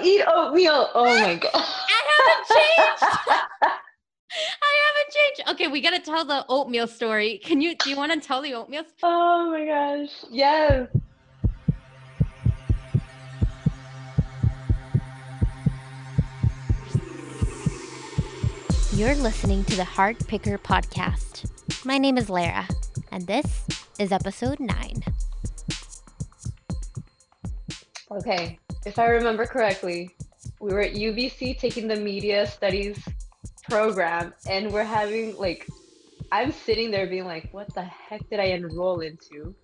I'll eat oatmeal. Oh my god. I haven't changed. I haven't changed. Okay, we gotta tell the oatmeal story. Can you? Do you want to tell the oatmeal? Story? Oh my gosh. Yes. You're listening to the Heart Picker podcast. My name is Lara, and this is episode nine. Okay, if I remember correctly, we were at UBC taking the media studies program, and we're having like, I'm sitting there being like, what the heck did I enroll into?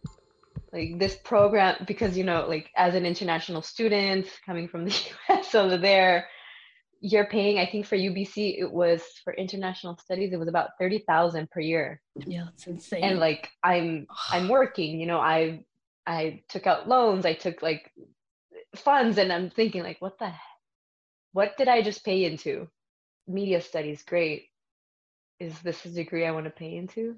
Like this program, because you know, like as an international student coming from the US over there, you're paying, I think for UBC, it was for international studies, it was about 30,000 per year. Yeah, it's insane. And like, I'm, I'm working, you know, I, I took out loans, I took like funds and I'm thinking like, what the, what did I just pay into? Media studies, great. Is this a degree I want to pay into?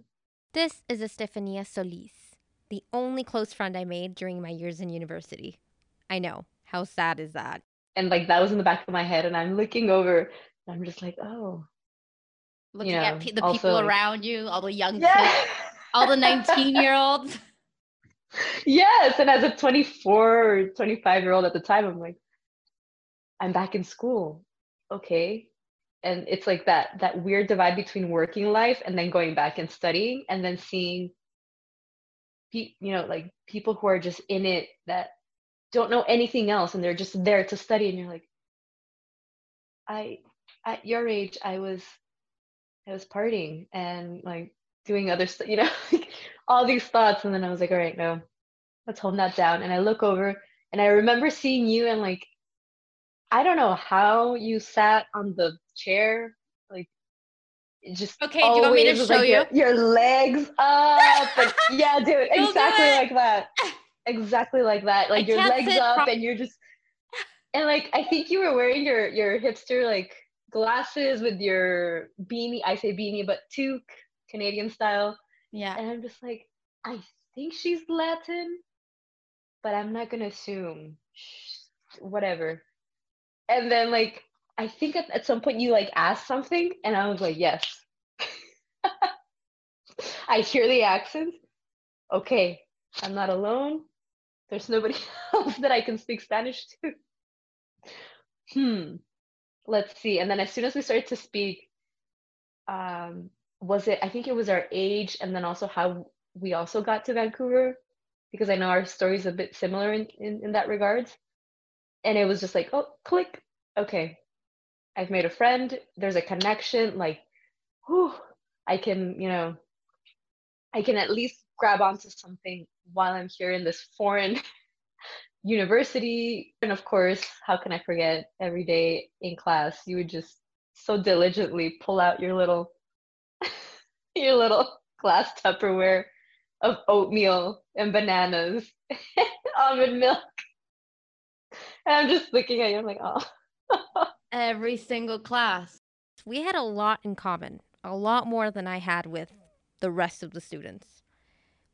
This is Estephania Solis, the only close friend I made during my years in university. I know. How sad is that? And like that was in the back of my head, and I'm looking over, and I'm just like, oh. Looking You at pe- the also, people around you, all the young kids, Yeah. all the 19 year olds. yes, and as a 24 or 25 year old at the time, I'm like, I'm back in school. Okay. And it's like that that weird divide between working life and then going back and studying and then seeing you know like people who are just in it that don't know anything else and they're just there to study and you're like I at your age I was I was partying and like doing other stuff, you know, like all these thoughts. And then I was like, all right, no, let's hold that down. And I look over and I remember seeing you and like, I don't know how you sat on the chair, like just Okay, do you want me to show like, you? Your, your legs up. and, yeah, dude, exactly like that. Exactly like that. Like your legs up and you're just and like I think you were wearing your your hipster like glasses with your beanie. I say beanie, but toque, Canadian style. Yeah. And I'm just like, I think she's Latin, but I'm not gonna assume. Whatever. And then like I think at, at some point you like asked something, and I was like, yes. I hear the accent. Okay, I'm not alone. There's nobody else that I can speak Spanish to. Hmm. Let's see. And then as soon as we started to speak, um, was it? I think it was our age, and then also how we also got to Vancouver, because I know our story's a bit similar in in, in that regards. And it was just like, oh, click. Okay, I've made a friend. There's a connection. Like, whew, I can, you know, I can at least grab onto something while I'm here in this foreign university. And of course, how can I forget every day in class, you would just so diligently pull out your little your little glass Tupperware of oatmeal and bananas, almond milk. And I'm just looking at you, I'm like, oh. Every single class. We had a lot in common, a lot more than I had with the rest of the students.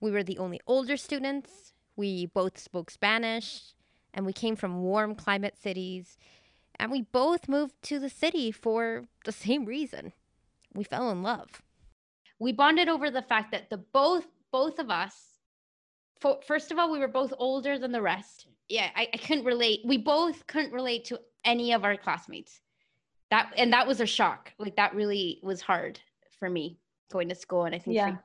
We were the only older students. We both spoke Spanish, and we came from warm climate cities. And we both moved to the city for the same reason. We fell in love. We bonded over the fact that the both both of us first of all, we were both older than the rest. Yeah, I, I couldn't relate. We both couldn't relate to any of our classmates. That and that was a shock. Like that really was hard for me going to school, and I think Yeah.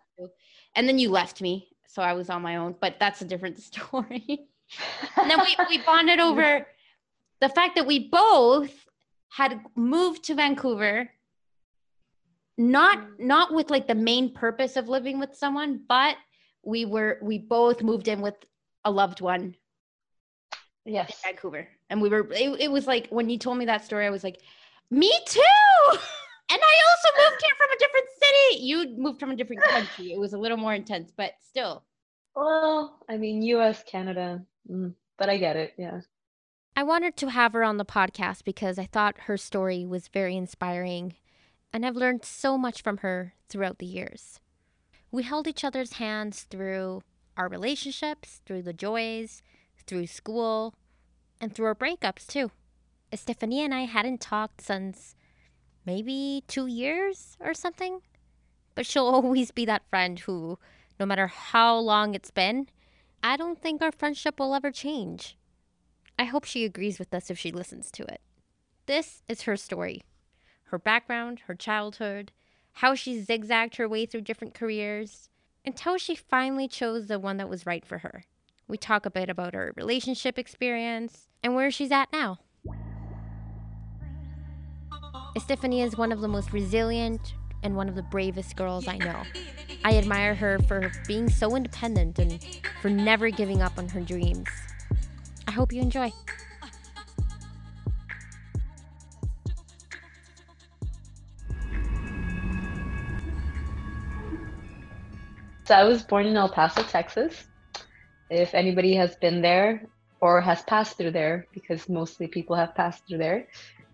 And then you left me, so I was on my own. But that's a different story. and then we, we bonded over the fact that we both had moved to Vancouver not not with like the main purpose of living with someone but we were we both moved in with a loved one. Yes. In. Vancouver. And we were it, it was like when you told me that story I was like me too! And I also moved here from a different city. You moved from a different country. It was a little more intense but still. Well, I mean, US, Canada, mm, but I get it. Yeah. I wanted to have her on the podcast because I thought her story was very inspiring, and I've learned so much from her throughout the years. We held each other's hands through our relationships, through the joys, through school, and through our breakups too. Stephanie and I hadn't talked since maybe two years or something. But she'll always be that friend who, no matter how long it's been, I don't think our friendship will ever change. I hope she agrees with us if she listens to it. This is her story her background, her childhood, how she zigzagged her way through different careers, until she finally chose the one that was right for her. We talk a bit about her relationship experience and where she's at now. Estephania is one of the most resilient and one of the bravest girls I know. I admire her for being so independent and for never giving up on her dreams. I hope you enjoy. So I was born in El Paso, Texas. If anybody has been there or has passed through there, because mostly people have passed through there,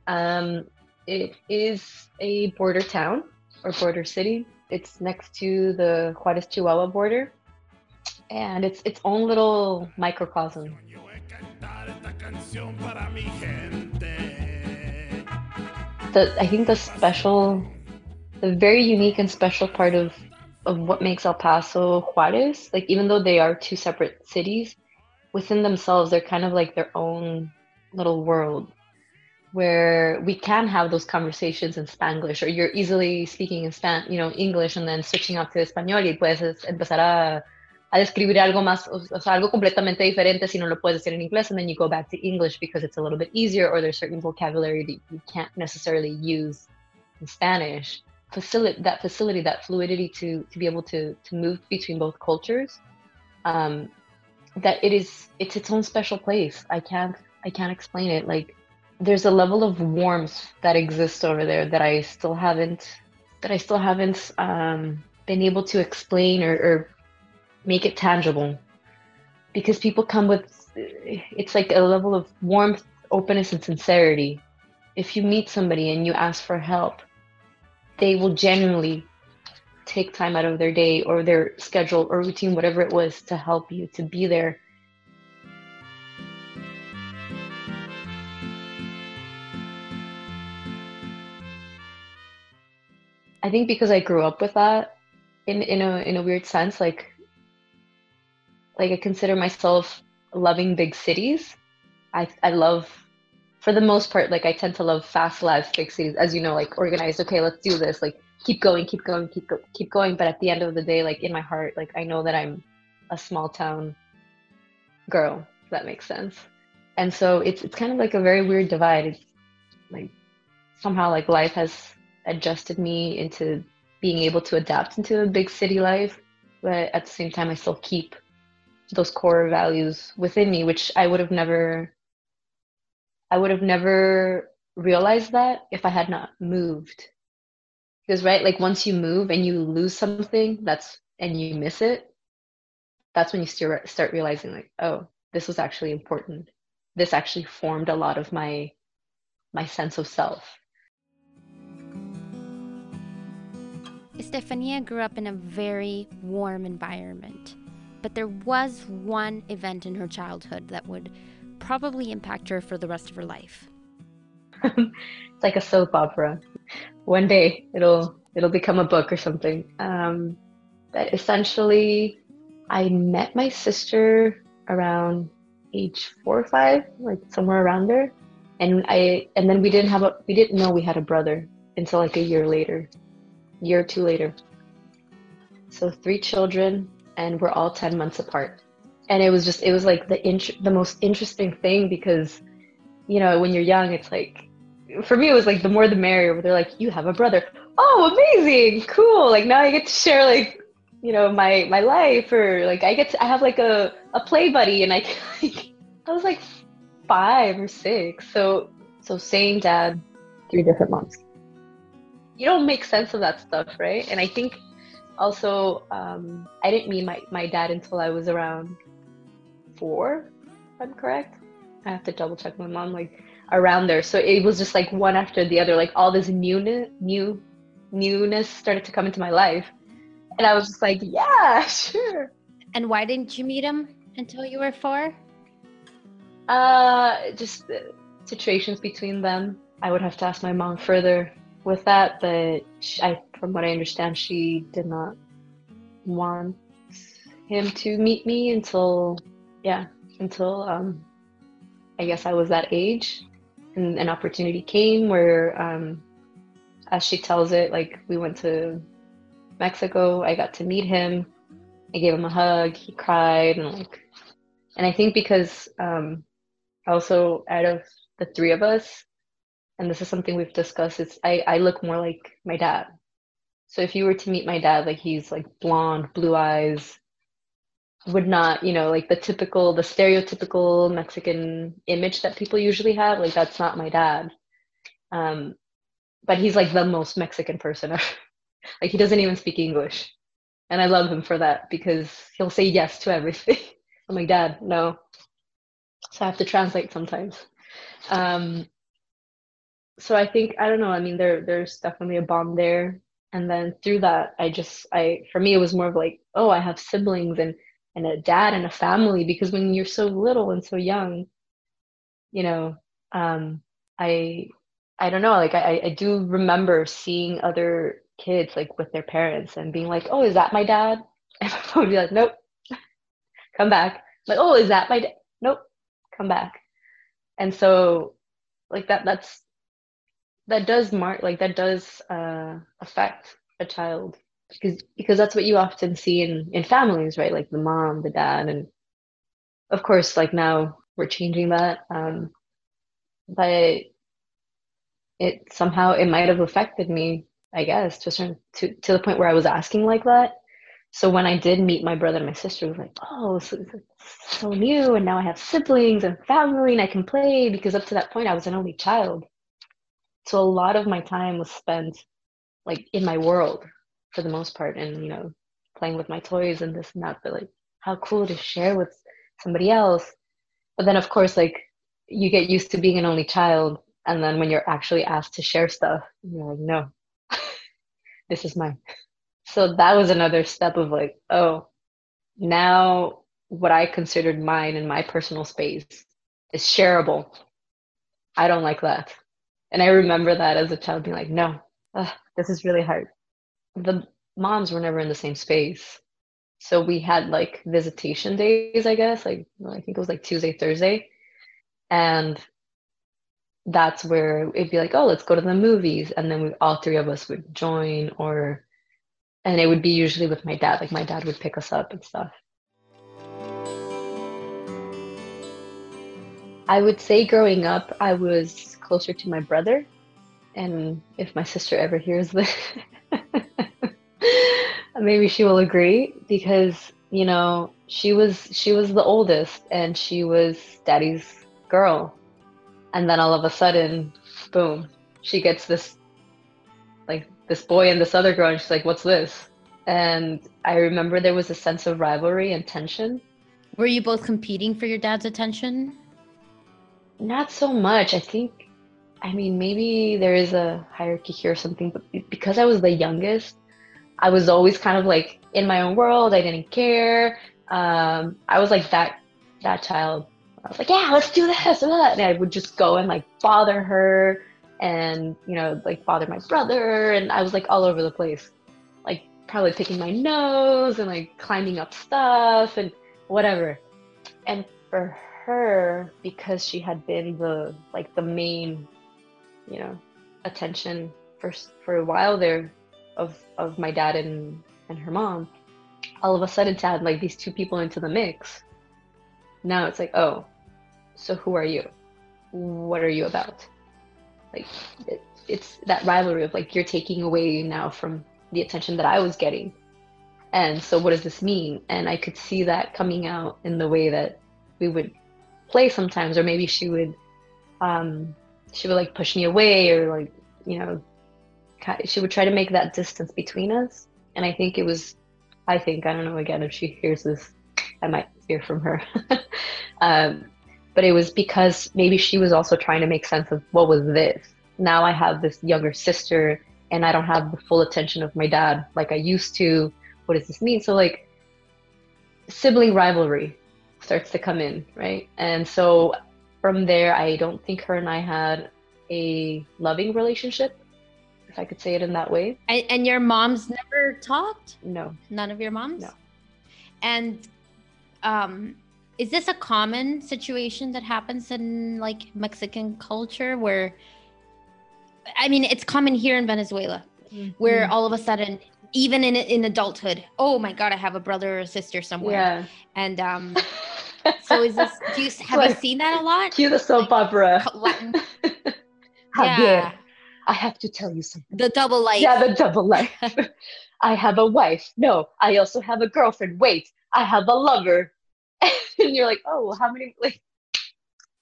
um, it is a border town or border city. It's next to the Juarez Chihuahua border, and it's its own little microcosm. The, I think the special, the very unique and special part of of what makes El Paso Juarez, like even though they are two separate cities, within themselves they're kind of like their own little world where we can have those conversations in Spanglish or you're easily speaking in Span, you know, English and then switching up to español y puedes empezar a, a describir algo más, o sea, algo completamente diferente si no lo puedes decir en inglés and then you go back to English because it's a little bit easier or there's certain vocabulary that you can't necessarily use in Spanish facility that facility that fluidity to to be able to to move between both cultures um that it is it's its own special place. I can't i can't explain it. Like there's a level of warmth that exists over there that i still haven't that i still haven't um been able to explain or, or make it tangible. Because people come with it's like a level of warmth openness and sincerity. If you meet somebody and you ask for help they will genuinely take time out of their day or their schedule or routine, whatever it was, to help you, to be there. I think because I grew up with that in, in a in a weird sense, like like I consider myself loving big cities. I I love for the most part, like I tend to love fast lives, cities, as you know, like organized. Okay, let's do this. Like keep going, keep going, keep go- keep going. But at the end of the day, like in my heart, like I know that I'm a small town girl. If that makes sense. And so it's it's kind of like a very weird divide. It's like somehow like life has adjusted me into being able to adapt into a big city life, but at the same time, I still keep those core values within me, which I would have never I would have never realized that if I had not moved. Because right, like once you move and you lose something, that's and you miss it, that's when you start start realizing like, oh, this was actually important. This actually formed a lot of my my sense of self. Estephania grew up in a very warm environment, but there was one event in her childhood that would probably impact her for the rest of her life. it's like a soap opera. One day it'll it'll become a book or something. Um, but essentially, I met my sister around age four or five, like somewhere around there, and I and then we didn't have a we didn't know we had a brother until like a year later, year or two later. So three children, and we're all ten months apart and it was just it was like the int- the most interesting thing because you know when you're young it's like for me it was like the more the merrier where they're like you have a brother. Oh amazing. Cool. Like now i get to share like you know my my life or like i get to i have like a a play buddy and i like i was like five or six. So so same dad three different moms you don't make sense of that stuff right? And i think also um, i didn't meet my, my dad until i was around four, if I'm correct. I have to double check my mom, like around there. So it was just like one after the other, like all this newness, new newness started to come into my life. And I was just like, yeah, sure. And why didn't you meet him until you were four? Uh, just situations between them. I would have to ask my mom further with that, but she, I, from what I understand, she did not want him to meet me until, yeah, until um, I guess I was that age, and an opportunity came where, um, as she tells it, like we went to Mexico. I got to meet him. I gave him a hug. He cried, and like, and I think because um, also out of the three of us, and this is something we've discussed, it's I, I look more like my dad. So if you were to meet my dad, like he's like blonde, blue eyes, would not, you know, like the typical, the stereotypical Mexican image that people usually have, like that's not my dad. Um, but he's like the most Mexican person like he doesn't even speak English. And I love him for that because he'll say yes to everything. I'm like, Dad, no. So I have to translate sometimes. Um, so I think I don't know. I mean, there there's definitely a bond there, and then through that, I just I for me it was more of like, oh, I have siblings and and a dad and a family because when you're so little and so young, you know, um, I I don't know, like I I do remember seeing other kids like with their parents and being like, oh, is that my dad? And my would be like, nope, come back. Like, oh, is that my dad? Nope, come back. And so, like that that's that does mark like that does uh, affect a child because because that's what you often see in in families right? Like the mom the dad and of course like now we're changing that um but it somehow it might have affected me i guess to certain to, to the point where i was asking like that. So when i did meet my brother and my sister it was like oh so, so new and now i have siblings and family and i can play because up to that point i was an only child. So a lot of my time was spent like in my world for the most part and you know playing with my toys and this and that but like how cool to share with somebody else. But then of course like you get used to being an only child and then when you're actually asked to share stuff you're like no this is mine. So that was another step of like oh now what i considered mine in my personal space is shareable. I don't like that. And I remember that as a child being like, no, ugh, this is really hard. The moms were never in the same space. So we had like visitation days, I guess. Like I think it was like Tuesday, Thursday. And that's where it'd be like, oh, let's go to the movies. And then we, all three of us would join or and it would be usually with my dad. Like my dad would pick us up and stuff. I would say growing up, I was closer to my brother. And if my sister ever hears this, maybe she will agree because, you know, she was she was the oldest and she was daddy's girl. And then all of a sudden, boom, she gets this like this boy and this other girl and she's like, "What's this?" And I remember there was a sense of rivalry and tension. Were you both competing for your dad's attention? Not so much. I think, I mean, maybe there is a hierarchy here or something, but because I was the youngest, I was always kind of like in my own world. I didn't care. Um, I was like that that child. I was like, yeah, let's do this and. And I would just go and like bother her and, you know, like bother my brother. And I was like all over the place, like probably picking my nose and like climbing up stuff and whatever. And for her because she had been the like the main you know attention for for a while there of of my dad and and her mom all of a sudden to add like these two people into the mix now it's like oh so who are you? What are you about? Like it, it's that rivalry of like you're taking away now from the attention that i was getting. And so what does this mean? And i could see that coming out in the way that we would play sometimes, or maybe she would, um, she would like push me away, or like you know, she would try to make that distance between us. And I think it was, I think I don't know again if she hears this, I might hear from her. um, but it was because maybe she was also trying to make sense of what was this. Now I have this younger sister, and I don't have the full attention of my dad like I used to. What does this mean? So like sibling rivalry starts to come in, right? And so from there, I don't think her and I had a loving relationship, if I could say it in that way. And, and your moms never talked? No. None of your moms? No. And um, is this a common situation that happens in like Mexican culture where I mean it's common here in Venezuela where Mm-hmm. all of a sudden even in in adulthood oh my god I have a brother or a sister somewhere Yeah. and um so is this do you have you seen that a lot Cue the soap opera. Latin, Javier, yeah I have to tell you something. the double life Yeah, the double life. I have a wife. No, I also have a girlfriend. Wait, I have a lover. and you're like, oh, how many? Like,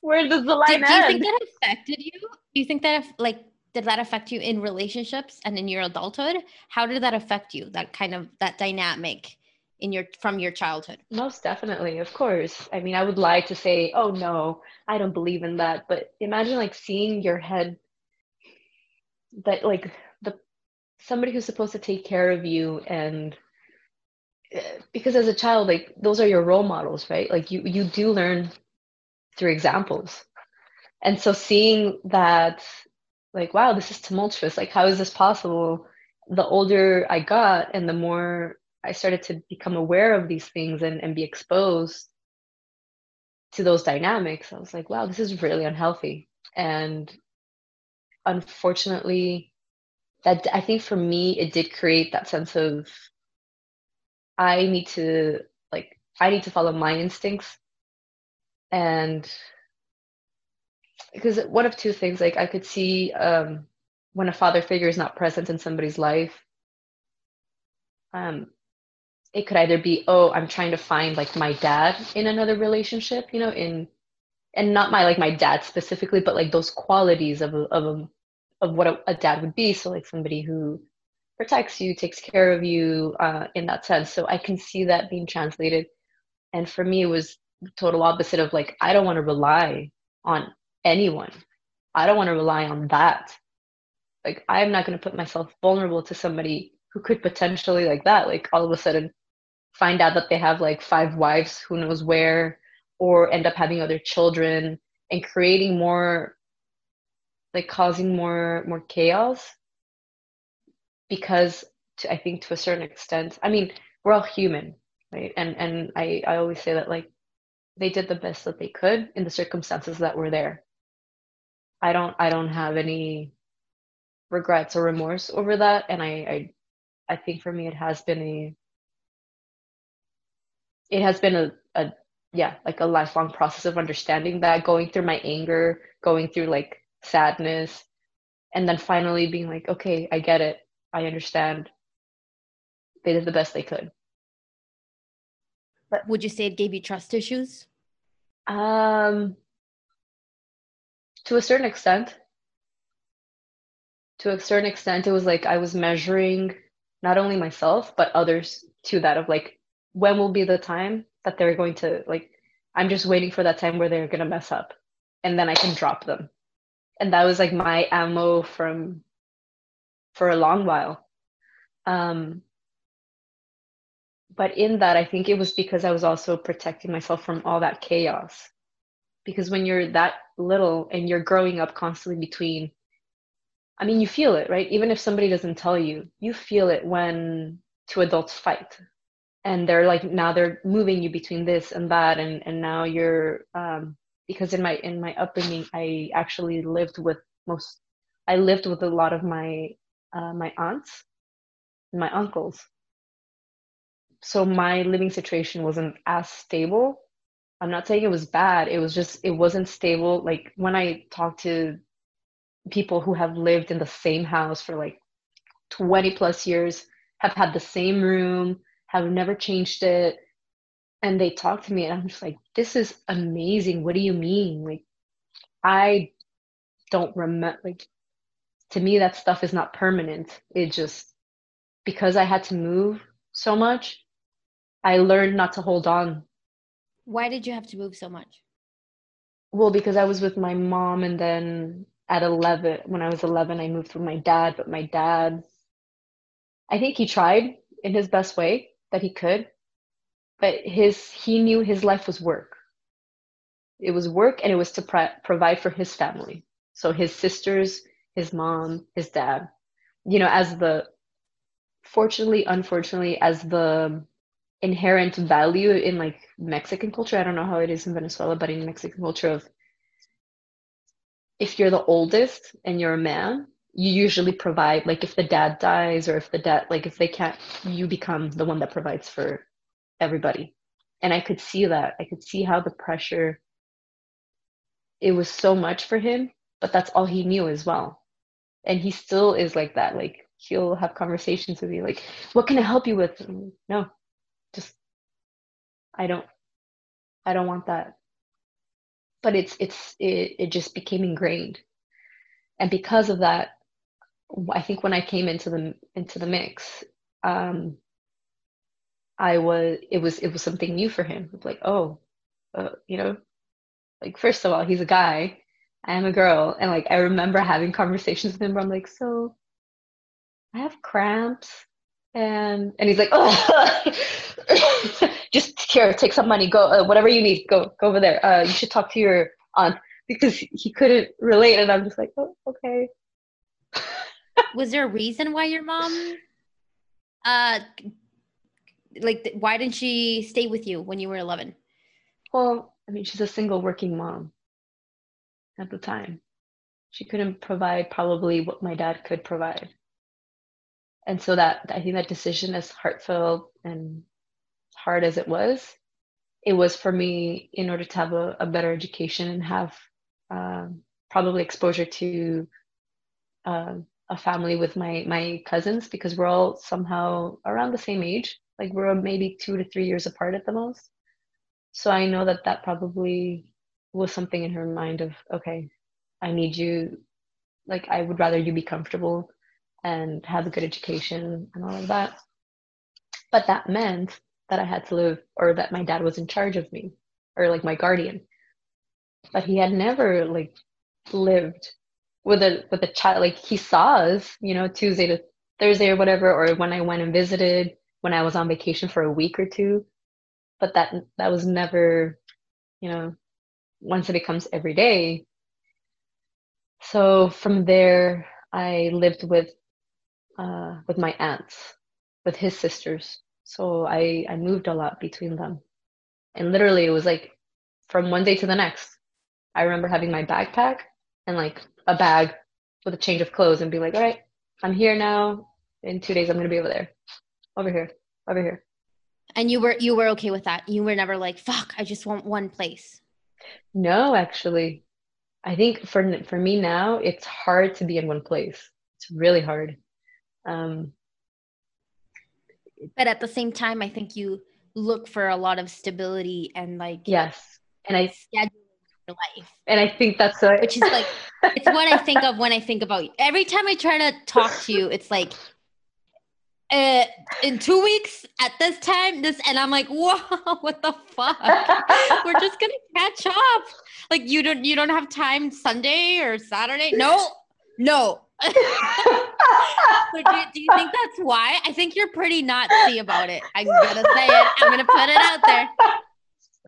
where does the do, line do you think that affected you do you think that like did that affect you in relationships and in your adulthood how did that affect you that kind of that dynamic in your from your childhood Most definitely, of course. I mean, I would lie to say, oh no, I don't believe in that. But imagine like seeing your head that like the somebody who's supposed to take care of you and uh, because as a child, like those are your role models, right? Like you you do learn through examples. And so seeing that like wow, this is tumultuous. Like how is this possible? The older I got and the more I started to become aware of these things and, and be exposed to those dynamics, I was like, wow, this is really unhealthy. And unfortunately, that I think for me, it did create that sense of I need to like I need to follow my instincts. And because one of two things, like I could see um, when a father figure is not present in somebody's life, um, it could either be oh i'm trying to find like my dad in another relationship you know in and not my like my dad specifically but like those qualities of of of what a, a dad would be. So like somebody who protects you takes care of you uh, in that sense. So i can see that being translated. And for me it was total opposite of like i don't want to rely on anyone. I don't want to rely on that. Like i'm not going to put myself vulnerable to somebody who could potentially like that like all of a sudden find out that they have like five wives who knows where or end up having other children and creating more like causing more more chaos. Because to, i think to a certain extent i mean we're all human right? And and i i always say that like they did the best that they could in the circumstances that were there. I don't i don't have any regrets or remorse over that. And i i, I think for me it has been a it has been a, a yeah like a lifelong process of understanding that going through my anger going through like sadness and then finally being like okay i get it. I understand. They did the best they could. But would you say it gave you trust issues? Um to a certain extent. To a certain extent it was like i was measuring not only myself but others to that of like when will be the time that they're going to like i'm just waiting for that time where they're going to mess up and then i can drop them. And that was like my ammo from for a long while. Um but in that i think it was because i was also protecting myself from all that chaos. Because when you're that little and you're growing up constantly between i mean you feel it right? Even if somebody doesn't tell you you feel it when two adults fight and they're like now they're moving you between this and that and and now you're um because in my in my upbringing i actually lived with most i lived with a lot of my uh, my aunts and my uncles. So my living situation wasn't as stable. I'm not saying it was bad. It was just it wasn't stable. Like when i talk to people who have lived in the same house for like 20 plus years have had the same room have never changed it. And they talk to me and i'm just like this is amazing. What do you mean? Like i don't remember like to me that stuff is not permanent. It just because i had to move so much i learned not to hold on. Why did you have to move so much? Well because i was with my mom and then at 11 when i was 11 i moved with my dad but my dad i think he tried in his best way that he could but his he knew his life was work. It was work and it was to pro- provide for his family. So his sisters his mom his dad you know as the fortunately unfortunately as the inherent value in like mexican culture i don't know how it is in venezuela but in mexican culture of if you're the oldest and you're a man you usually provide like if the dad dies or if the dad like if they can't you become the one that provides for everybody. And i could see that. I could see how the pressure it was so much for him but that's all he knew as well. And he still is like that. Like he'll have conversations with me like what can i help you with? No just i don't i don't want that. But it's it's it, it just became ingrained. And because of that i think when i came into the into the mix um i was it was it was something new for him. Like oh uh, you know like first of all he's a guy. I am a girl. And like i remember having conversations with him where i'm like so i have cramps. And and he's like oh just here take some money. Go uh, whatever you need. Go go over there. Uh, you should talk to your aunt. Because he couldn't relate. And i'm just like oh okay was there a reason why your mom uh like why didn't she stay with you when you were 11 well i mean she's a single working mom at the time. She couldn't provide probably what my dad could provide. And so that i think that decision as heartfelt and hard as it was it was for me in order to have a, a better education and have um, probably exposure to uh, a family with my my cousins because we're all somehow around the same age. Like we're maybe two to three years apart at the most. So i know that that probably was something in her mind of okay i need you. Like i would rather you be comfortable and have a good education and all of that. But that meant that i had to live or that my dad was in charge of me or like my guardian. But he had never like lived with a with a child like he saw us you know tuesday to thursday or whatever or when i went and visited when i was on vacation for a week or two. But that that was never you know once it becomes every day. So from there i lived with uh, with my aunts with his sisters. So i i moved a lot between them. And literally it was like from one day to the next i remember having my backpack and like a bag with a change of clothes and be like, all right, I'm here now. In two days, I'm gonna be over there, over here, over here. And you were you were okay with that. You were never like, fuck, I just want one place. No, actually, I think for for me now, it's hard to be in one place. It's really hard. Um, but at the same time, I think you look for a lot of stability and like yes, and I schedule your life. And I think that's a- which is like it's what I think of when I think about you. Every time I try to talk to you, it's like uh, in two weeks at this time, this, and I'm like, whoa, what the fuck? We're just gonna catch up. Like you don't, you don't have time Sunday or Saturday? No, no. so do, do, you think that's why? I think you're pretty Nazi about it. I'm gonna say it. I'm gonna put it out there.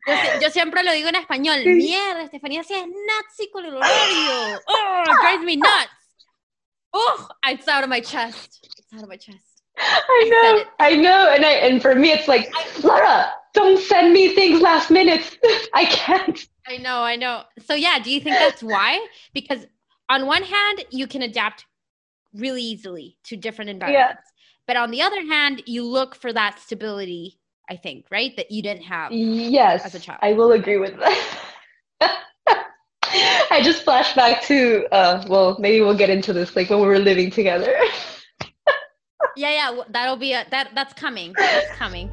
Yo, yo, siempre lo digo en español. Mierda, Estephania sí es nazi con el horario. Oh, drives me nuts. Oh, it's out of my chest. It's out of my chest. I know, I, I know, and I and for me, it's like Laura, don't send me things last minute. I can't. I know, I know. So yeah, do you think that's why? Because on one hand, you can adapt really easily to different environments, yeah. but on the other hand, you look for that stability I think, right? That you didn't have. Yes. As a child. I will agree with that. I just flashed back to, uh, well, maybe we'll get into this like when we were living together. yeah, yeah, that'll be a, that. That's coming. That's coming.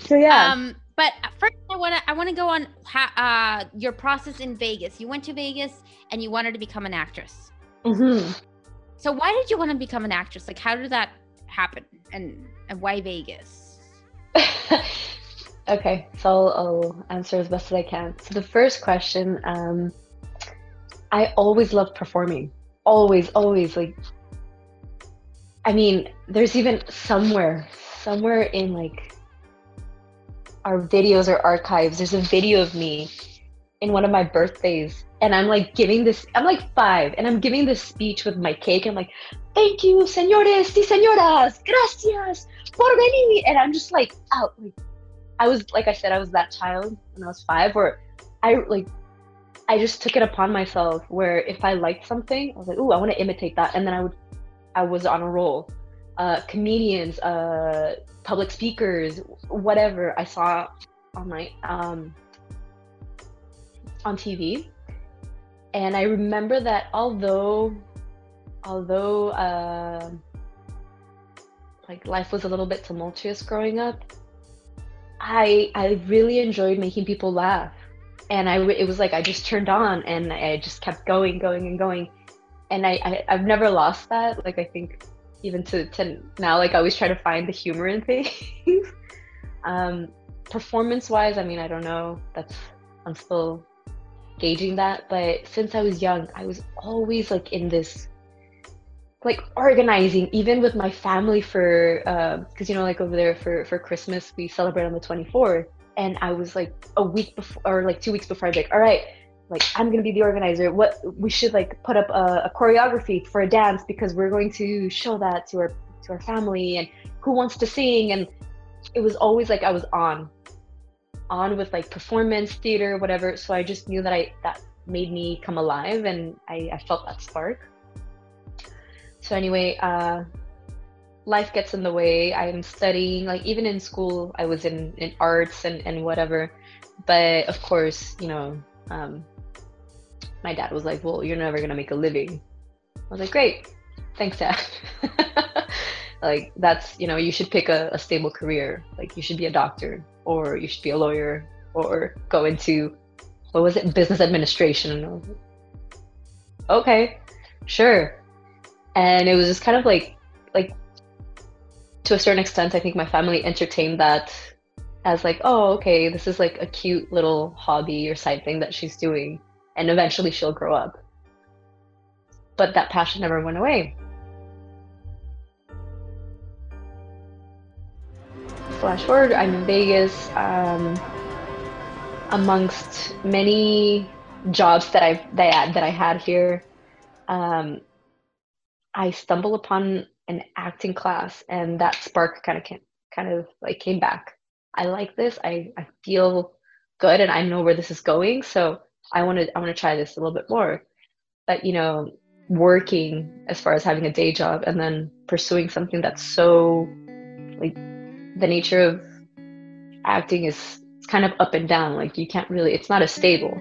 So yeah. Um, but first, I want to I want to go on uh, your process in Vegas. You went to Vegas and you wanted to become an actress. Mm-hmm. So why did you want to become an actress? Like how did that happen? And and why Vegas? okay, so I'll, I'll, answer as best as I can. So the first question, um, I always loved performing. Always, always like I mean, there's even somewhere somewhere in like our videos or archives, there's a video of me in one of my birthdays and I'm like giving this, I'm like five, and I'm giving this speech with my cake. I'm like, thank you, señores y señoras, gracias por venir. And I'm just like out. Like, I was, like I said, I was that child when I was five where I like, I just took it upon myself where if I liked something, I was like, oh, I want to imitate that. And then I would, I was on a roll. Uh, comedians, uh, public speakers, whatever I saw on my, um, on TV. And I remember that although, although, uh, like life was a little bit tumultuous growing up, I I really enjoyed making people laugh, and I it was like I just turned on and I just kept going, going, and going, and I, I I've never lost that. Like I think even to to now, like I always try to find the humor in things. um, performance wise, I mean, I don't know. That's I'm still gauging that. But since I was young, I was always like in this like organizing even with my family for because uh, you know like over there for for christmas we celebrate on the 24th and i was like a week before or like two weeks before i was like all right like i'm gonna be the organizer what we should like put up a, a choreography for a dance because we're going to show that to our to our family and who wants to sing and it was always like i was on on with like performance theater whatever. So i just knew that i that made me come alive and i, I felt that spark. So anyway uh life gets in the way. I'm studying like even in school i was in in arts and and whatever. But of course you know um my dad was like well you're never gonna make a living. I was like great. Thanks dad. Like that's you know you should pick a, a stable career. Like you should be a doctor or you should be a lawyer or go into what was it business administration. Okay sure. And it was just kind of like like to a certain extent i think my family entertained that as like oh okay this is like a cute little hobby or side thing that she's doing and eventually she'll grow up. But that passion never went away flash forward, I'm in Vegas. Um, amongst many jobs that I've that, that I had here, um, I stumbled upon an acting class, and that spark kind of came, kind of like came back. I like this. I, I feel good, and I know where this is going. So I want to I want to try this a little bit more. But you know, working as far as having a day job and then pursuing something that's so like the nature of acting is kind of up and down. Like you can't really, it's not a stable,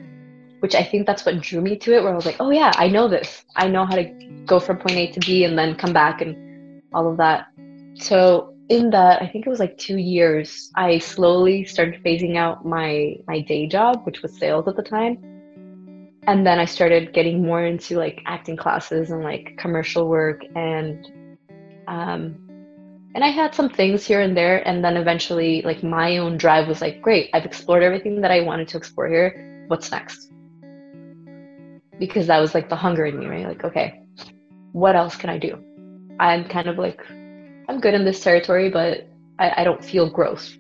which I think that's what drew me to it, where I was like, oh yeah, I know this. I know how to go from point A to B and then come back and all of that. So in that, I think it was like two years, I slowly started phasing out my my day job, which was sales at the time. And then I started getting more into like acting classes and like commercial work and um, and I had some things here and there. And then eventually, like, my own drive was like, great, I've explored everything that I wanted to explore here. What's next? Because that was like the hunger in me, right? Like, okay, what else can I do? I'm kind of like, I'm good in this territory, but I, I don't feel growth.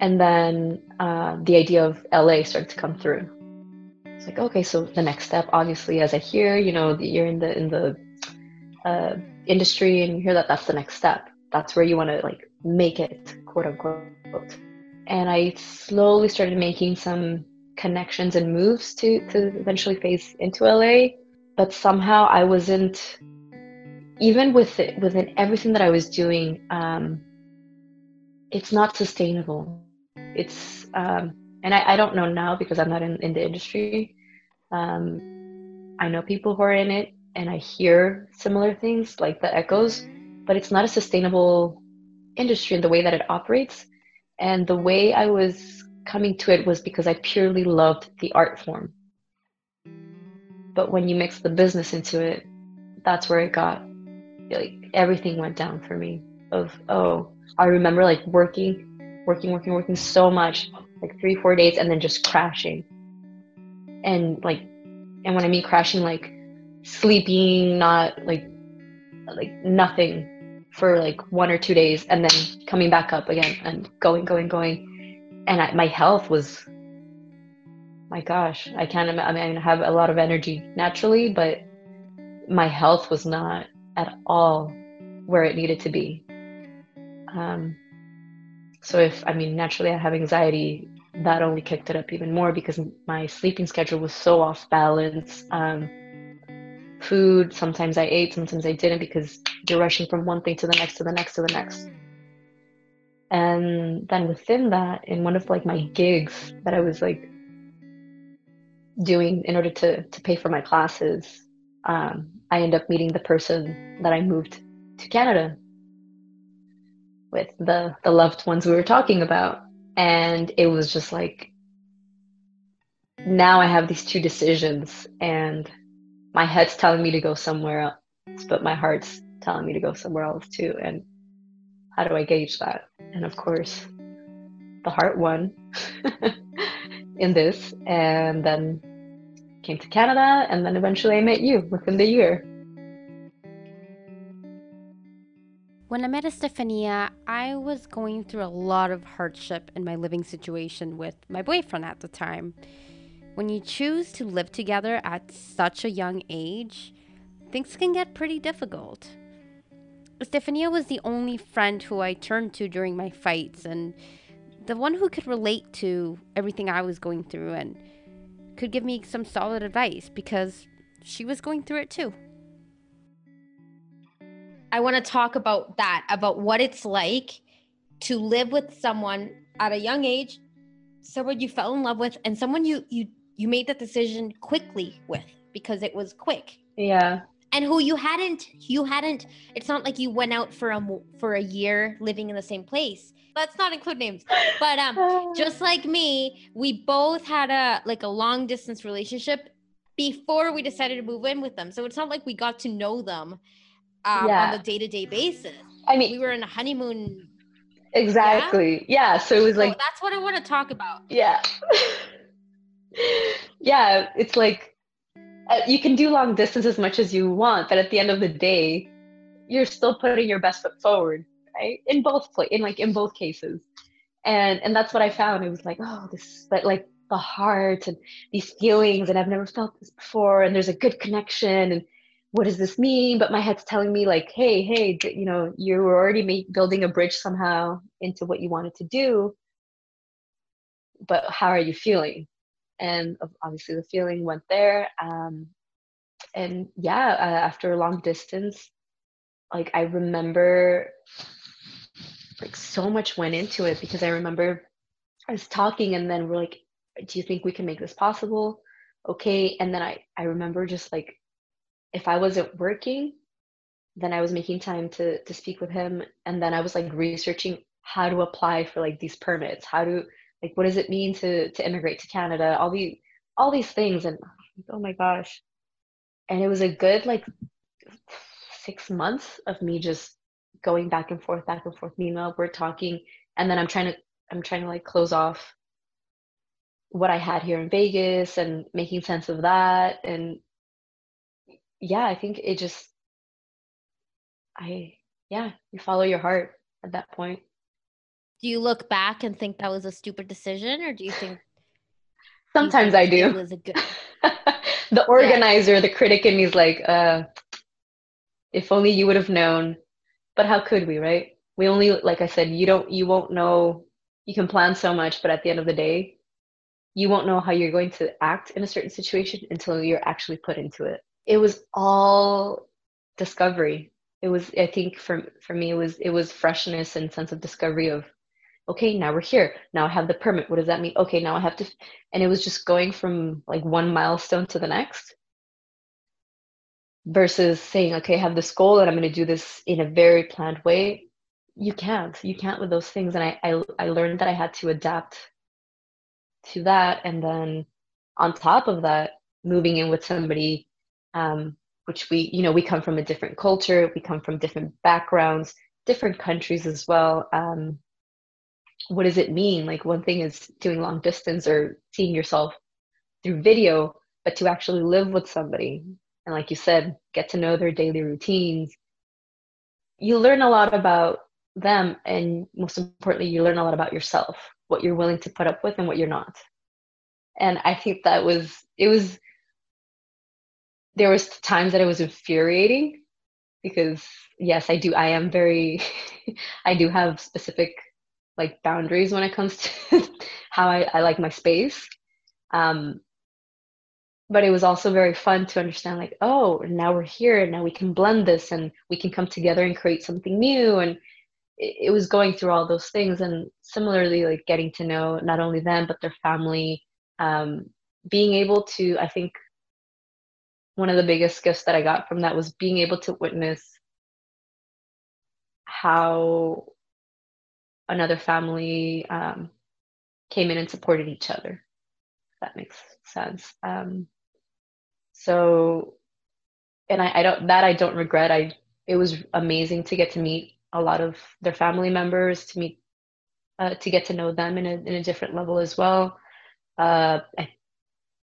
And then uh, the idea of LA started to come through. It's like, okay, so the next step, obviously, as I hear, you know, you're in the in the uh, industry and you hear that that's the next step. That's where you want to like make it quote unquote. And i slowly started making some connections and moves to to eventually phase into la but somehow i wasn't even with it within everything that i was doing um it's not sustainable. It's um and I, I don't know now because i'm not in, in the industry. Um i know people who are in it and I hear similar things like the echoes, but it's not a sustainable industry in the way that it operates. And the way I was coming to it was because I purely loved the art form. But when you mix the business into it, that's where it got like everything went down for me. Of oh, I remember like working, working, working, working so much, like three, four days, and then just crashing. And like, and when I mean crashing, like sleeping, not like like nothing for like one or two days and then coming back up again and going, going, going. And I, my health was, my gosh, I can't, I mean, I have a lot of energy naturally, but my health was not at all where it needed to be. Um, so if, I mean, naturally I have anxiety, that only kicked it up even more because my sleeping schedule was so off balance. Um, food, sometimes I ate, sometimes I didn't because you're rushing from one thing to the next, to the next, to the next. And then within that, in one of like my gigs that I was like doing in order to to pay for my classes, um, I end up meeting the person that I moved to Canada with the the loved ones we were talking about and it was just like now i have these two decisions and my head's telling me to go somewhere else but my heart's telling me to go somewhere else too. And how do i gauge that? And of course the heart won in this and then came to canada and then eventually i met you within the year. When I met Estephania, I was going through a lot of hardship in my living situation with my boyfriend at the time. When you choose to live together at such a young age, things can get pretty difficult. Estephania was the only friend who I turned to during my fights and the one who could relate to everything I was going through and could give me some solid advice because she was going through it too. I want to talk about that, about what it's like to live with someone at a young age, someone you fell in love with, and someone you you you made that decision quickly with because it was quick. Yeah. And who you hadn't you hadn't it's not like you went out for a for a year living in the same place. Let's not include names. But um just like me, we both had a like a long distance relationship before we decided to move in with them. So it's not like we got to know them um, yeah. on a day to day basis. I mean, we were in a honeymoon. Exactly. Yeah. yeah so it was like. So that's what I want to talk about. Yeah. yeah. It's like uh, you can do long distance as much as you want, but at the end of the day, you're still putting your best foot forward, right? In both play, in like in both cases, and and that's what I found. It was like, oh, this, but like the heart and these feelings, and I've never felt this before, and there's a good connection, and what does this mean? But my head's telling me like, hey, hey, you know, you were already building a bridge somehow into what you wanted to do. But how are you feeling? And obviously the feeling went there. Um, and yeah, uh, after a long distance, like I remember like so much went into it because I remember I was talking and then we're like, do you think we can make this possible? Okay. And then I, I remember just like if I wasn't working, then I was making time to to speak with him, and then I was like researching how to apply for like these permits, how to like what does it mean to to immigrate to Canada, all these all these things, and oh my gosh, and it was a good like six months of me just going back and forth, back and forth. Meanwhile, we're talking, and then I'm trying to I'm trying to like close off what I had here in Vegas and making sense of that. And yeah, I think it just, I, yeah, you follow your heart at that point. Do you look back and think that was a stupid decision, or do you think? Sometimes I do. It was a good. the organizer, yeah. the critic in me is like, uh, if only you would have known. But how could we, right? We only, like I said, you don't, you won't know. You can plan so much, but at the end of the day, you won't know how you're going to act in a certain situation until you're actually put into it it was all discovery it was i think for for me it was it was freshness and sense of discovery of okay now we're here. Now i have the permit. What does that mean? Okay now i have to and it was just going from like one milestone to the next versus saying okay i have this goal and i'm going to do this in a very planned way. You can't. You can't with those things. And I, I i learned that i had to adapt to that. And then on top of that moving in with somebody um, which we, you know, we come from a different culture, we come from different backgrounds, different countries as well. Um, what does it mean? Like one thing is doing long distance or seeing yourself through video, but to actually live with somebody and like you said, get to know their daily routines. you learn a lot about them and most importantly you learn a lot about yourself what you're willing to put up with and what you're not and i think that was it was there was times that it was infuriating because yes i do i am very i do have specific like boundaries when it comes to how I, I like my space. Um but it was also very fun to understand like oh now we're here and now we can blend this and we can come together and create something new. And it, it was going through all those things. And similarly like getting to know not only them but their family um, being able to i think one of the biggest gifts that i got from that was being able to witness how another family um, came in and supported each other. That makes sense. Um, so and I, I don't that i don't regret. I it was amazing to get to meet a lot of their family members to meet uh, to get to know them in a, in a different level as well. Uh, I,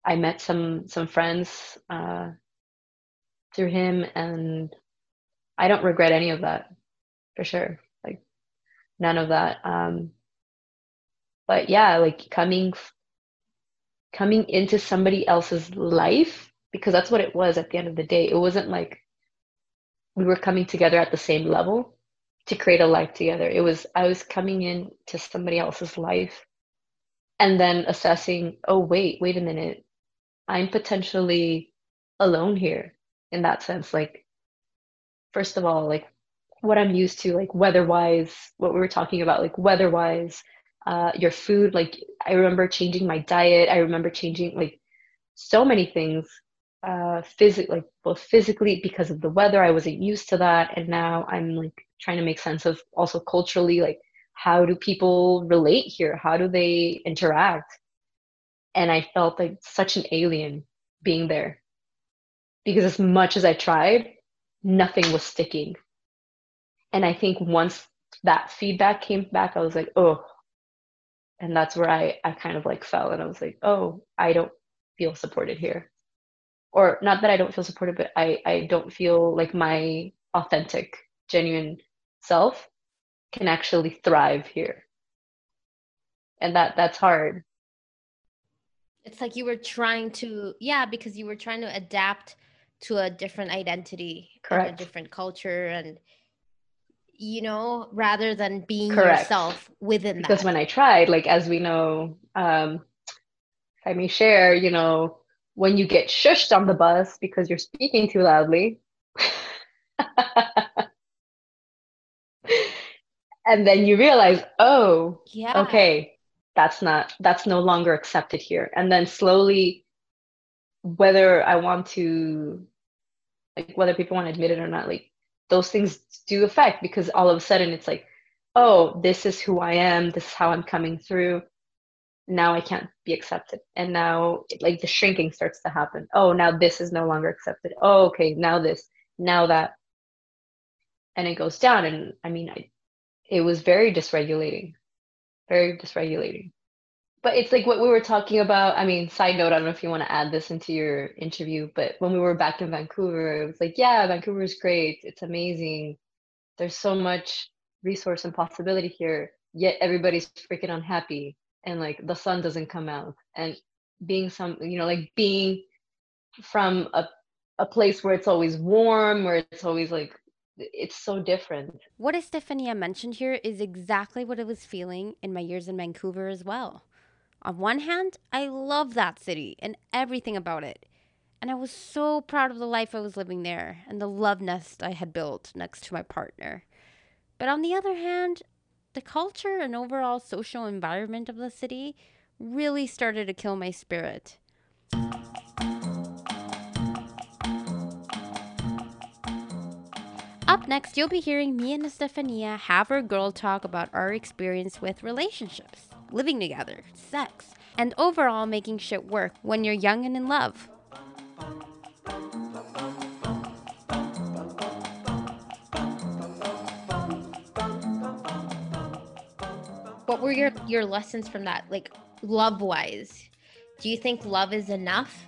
I met some some friends uh, through him and i don't regret any of that for sure none of that um, but yeah like coming coming into somebody else's life because that's what it was at the end of the day. It wasn't like we were coming together at the same level to create a life together. It was i was coming in to somebody else's life and then assessing oh wait wait a minute. I'm potentially alone here in that sense. Like first of all like what i'm used to like weather wise what we were talking about like weather wise uh, your food like i remember changing my diet. I remember changing like so many things uh physically like both physically because of the weather i wasn't used to that and now i'm like trying to make sense of also culturally like how do people relate here? How do they interact? And i felt like such an alien being there. Because as much as i tried nothing was sticking and i think once that feedback came back i was like oh and that's where I, I kind of like fell and I was like, oh, I don't feel supported here. Or not that I don't feel supported, but I, I don't feel like my authentic, genuine self can actually thrive here. And that that's hard. It's like you were trying to yeah, because you were trying to adapt to a different identity, Correct. a different culture and you know, rather than being Correct. yourself within that. because when I tried, like as we know, um, if I may share, you know, when you get shushed on the bus because you're speaking too loudly, and then you realize, oh, yeah. okay, that's not that's no longer accepted here, and then slowly, whether I want to, like whether people want to admit it or not, like those things do affect because all of a sudden it's like, oh, this is who I am, this is how I'm coming through. Now I can't be accepted. And now like the shrinking starts to happen. Oh, now this is no longer accepted. Oh, okay, now this, now that. And it goes down. And I mean, I, it was very dysregulating, very dysregulating but it's like what we were talking about. I mean, side note, I don't know if you want to add this into your interview, but when we were back in Vancouver, it was like, yeah, Vancouver is great. It's amazing. There's so much resource and possibility here, yet everybody's freaking unhappy and like the sun doesn't come out. And being some, you know, like being from a, a place where it's always warm, where it's always like, it's so different. What Estephania mentioned here is exactly what I was feeling in my years in Vancouver as well. On one hand, I love that city and everything about it. And I was so proud of the life I was living there and the love nest I had built next to my partner. But on the other hand, the culture and overall social environment of the city really started to kill my spirit. Up next, you'll be hearing me and Estephania have our girl talk about our experience with relationships living together, sex, and overall making shit work when you're young and in love. What were your, your lessons from that, like love wise? Do you think love is enough?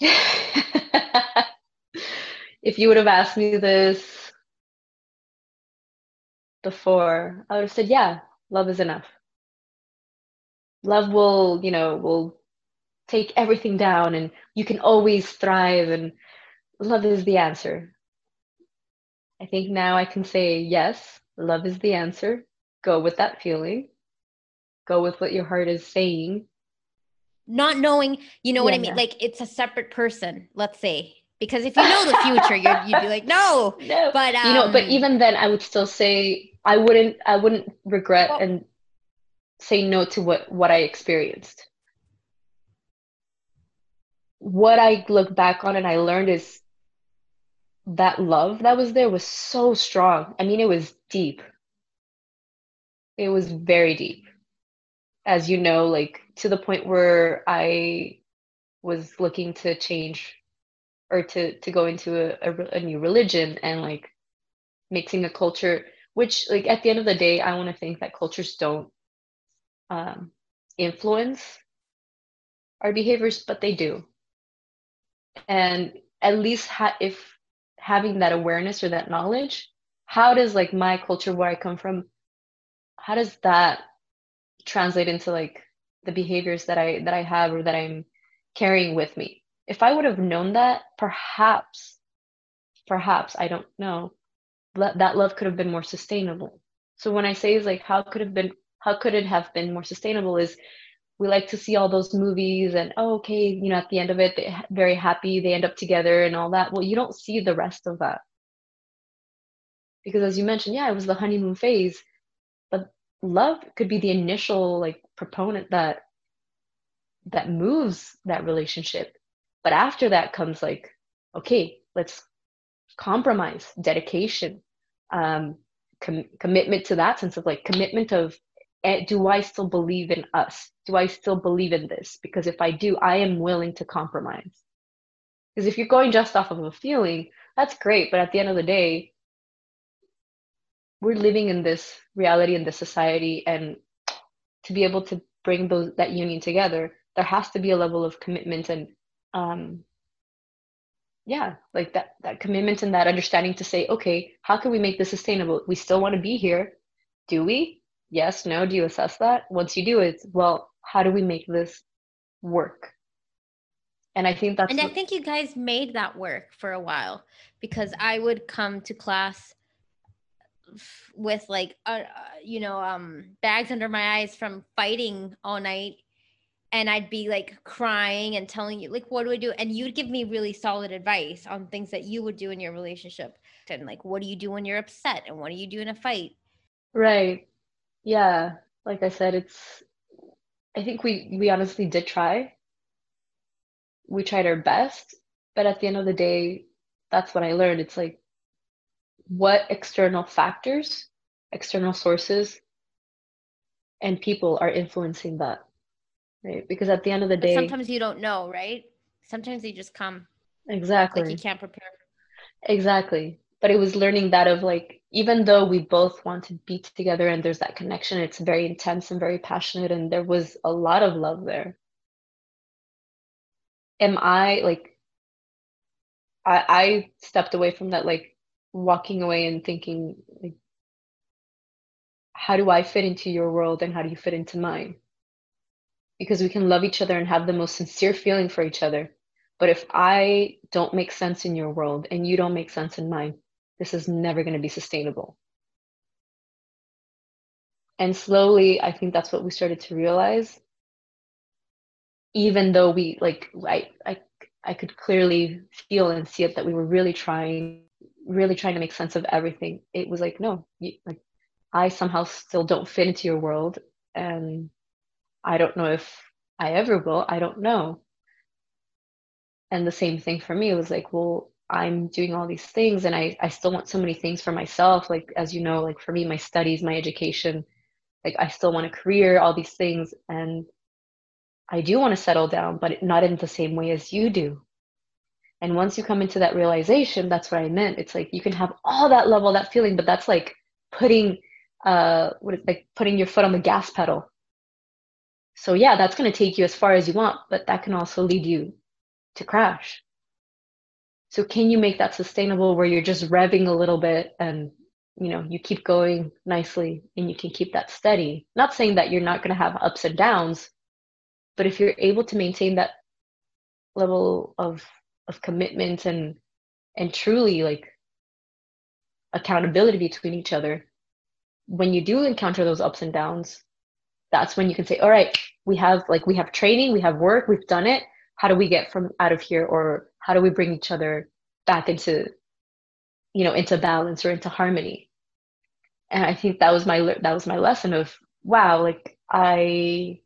if you would have asked me this before, I would have said, yeah, love is enough. Love will, you know, will take everything down and you can always thrive and love is the answer. I think now I can say, yes, love is the answer. Go with that feeling. Go with what your heart is saying. Not knowing, you know yeah. what I mean? Like it's a separate person, let's say. Because if you know the future, you'd, you'd be like, no. no. But um, you know, but um, even then, I would still say I wouldn't. I wouldn't regret well, and say no to what what I experienced. What I look back on and I learned is that love that was there was so strong. I mean, it was deep. It was very deep. As you know, like to the point where I was looking to change or to to go into a, a, a new religion and like mixing a culture which like at the end of the day i want to think that cultures don't um, influence our behaviors but they do. And at least ha- if having that awareness or that knowledge how does like my culture where i come from how does that translate into like the behaviors that i that i have or that i'm carrying with me? If i would have known that perhaps perhaps i don't know that love could have been more sustainable. So when i say is like how could have been how could it have been more sustainable is we like to see all those movies and oh, okay you know at the end of it they're very happy they end up together and all that. Well you don't see the rest of that. Because as you mentioned yeah it was the honeymoon phase but love could be the initial like proponent that that moves that relationship. But after that comes like okay let's compromise dedication um com- commitment to that sense of like commitment of do i still believe in us? Do i still believe in this? Because if i do i am willing to compromise. Because if you're going just off of a feeling that's great. But at the end of the day we're living in this reality in this society and to be able to bring those that union together there has to be a level of commitment and um, yeah like that that commitment and that understanding to say okay how can we make this sustainable? We still want to be here. Do we yes no do you assess that? Once you do it well how do we make this work? And i think that's and i think you guys made that work for a while because i would come to class with like uh, you know um bags under my eyes from fighting all night. And I'd be like crying and telling you like what do I do? And you'd give me really solid advice on things that you would do in your relationship. And like what do you do when you're upset? And what do you do in a fight? Right yeah like I said it's I think we we honestly did try. We tried our best but at the end of the day that's what I learned. It's like what external factors external sources and people are influencing that right? Because at the end of the day sometimes you don't know right? Sometimes they just come. Exactly like you can't prepare. Exactly. But it was learning that of like even though we both want to be together and there's that connection it's very intense and very passionate and there was a lot of love there am i like i i stepped away from that like walking away and thinking like how do i fit into your world and how do you fit into mine because we can love each other and have the most sincere feeling for each other. But if I don't make sense in your world and you don't make sense in mine, this is never going to be sustainable. And slowly, I think that's what we started to realize. Even though we like, I, I, I could clearly feel and see it that we were really trying, really trying to make sense of everything. It was like, no, you, like, I somehow still don't fit into your world, and I don't know if I ever will. I don't know. And the same thing for me. It was like, well, I'm doing all these things and I, I still want so many things for myself. Like, as you know, like for me, my studies, my education, like I still want a career, all these things. And I do want to settle down, but not in the same way as you do. And once you come into that realization, that's what I meant. It's like you can have all that level, that feeling, but that's like putting uh what is like putting your foot on the gas pedal so yeah, that's to take you as far as you want, but that can also lead you to crash. So can you make that sustainable where you're just revving a little bit and you know you keep going nicely and you can keep that steady? Not saying that you're not going to have ups and downs but if you're able to maintain that level of of commitment and and truly like accountability between each other when you do encounter those ups and downs that's when you can say all right we have like we have training we have work we've done it how do we get from out of here or how do we bring each other back into you know into balance or into harmony? And i think that was my that was my lesson of wow like i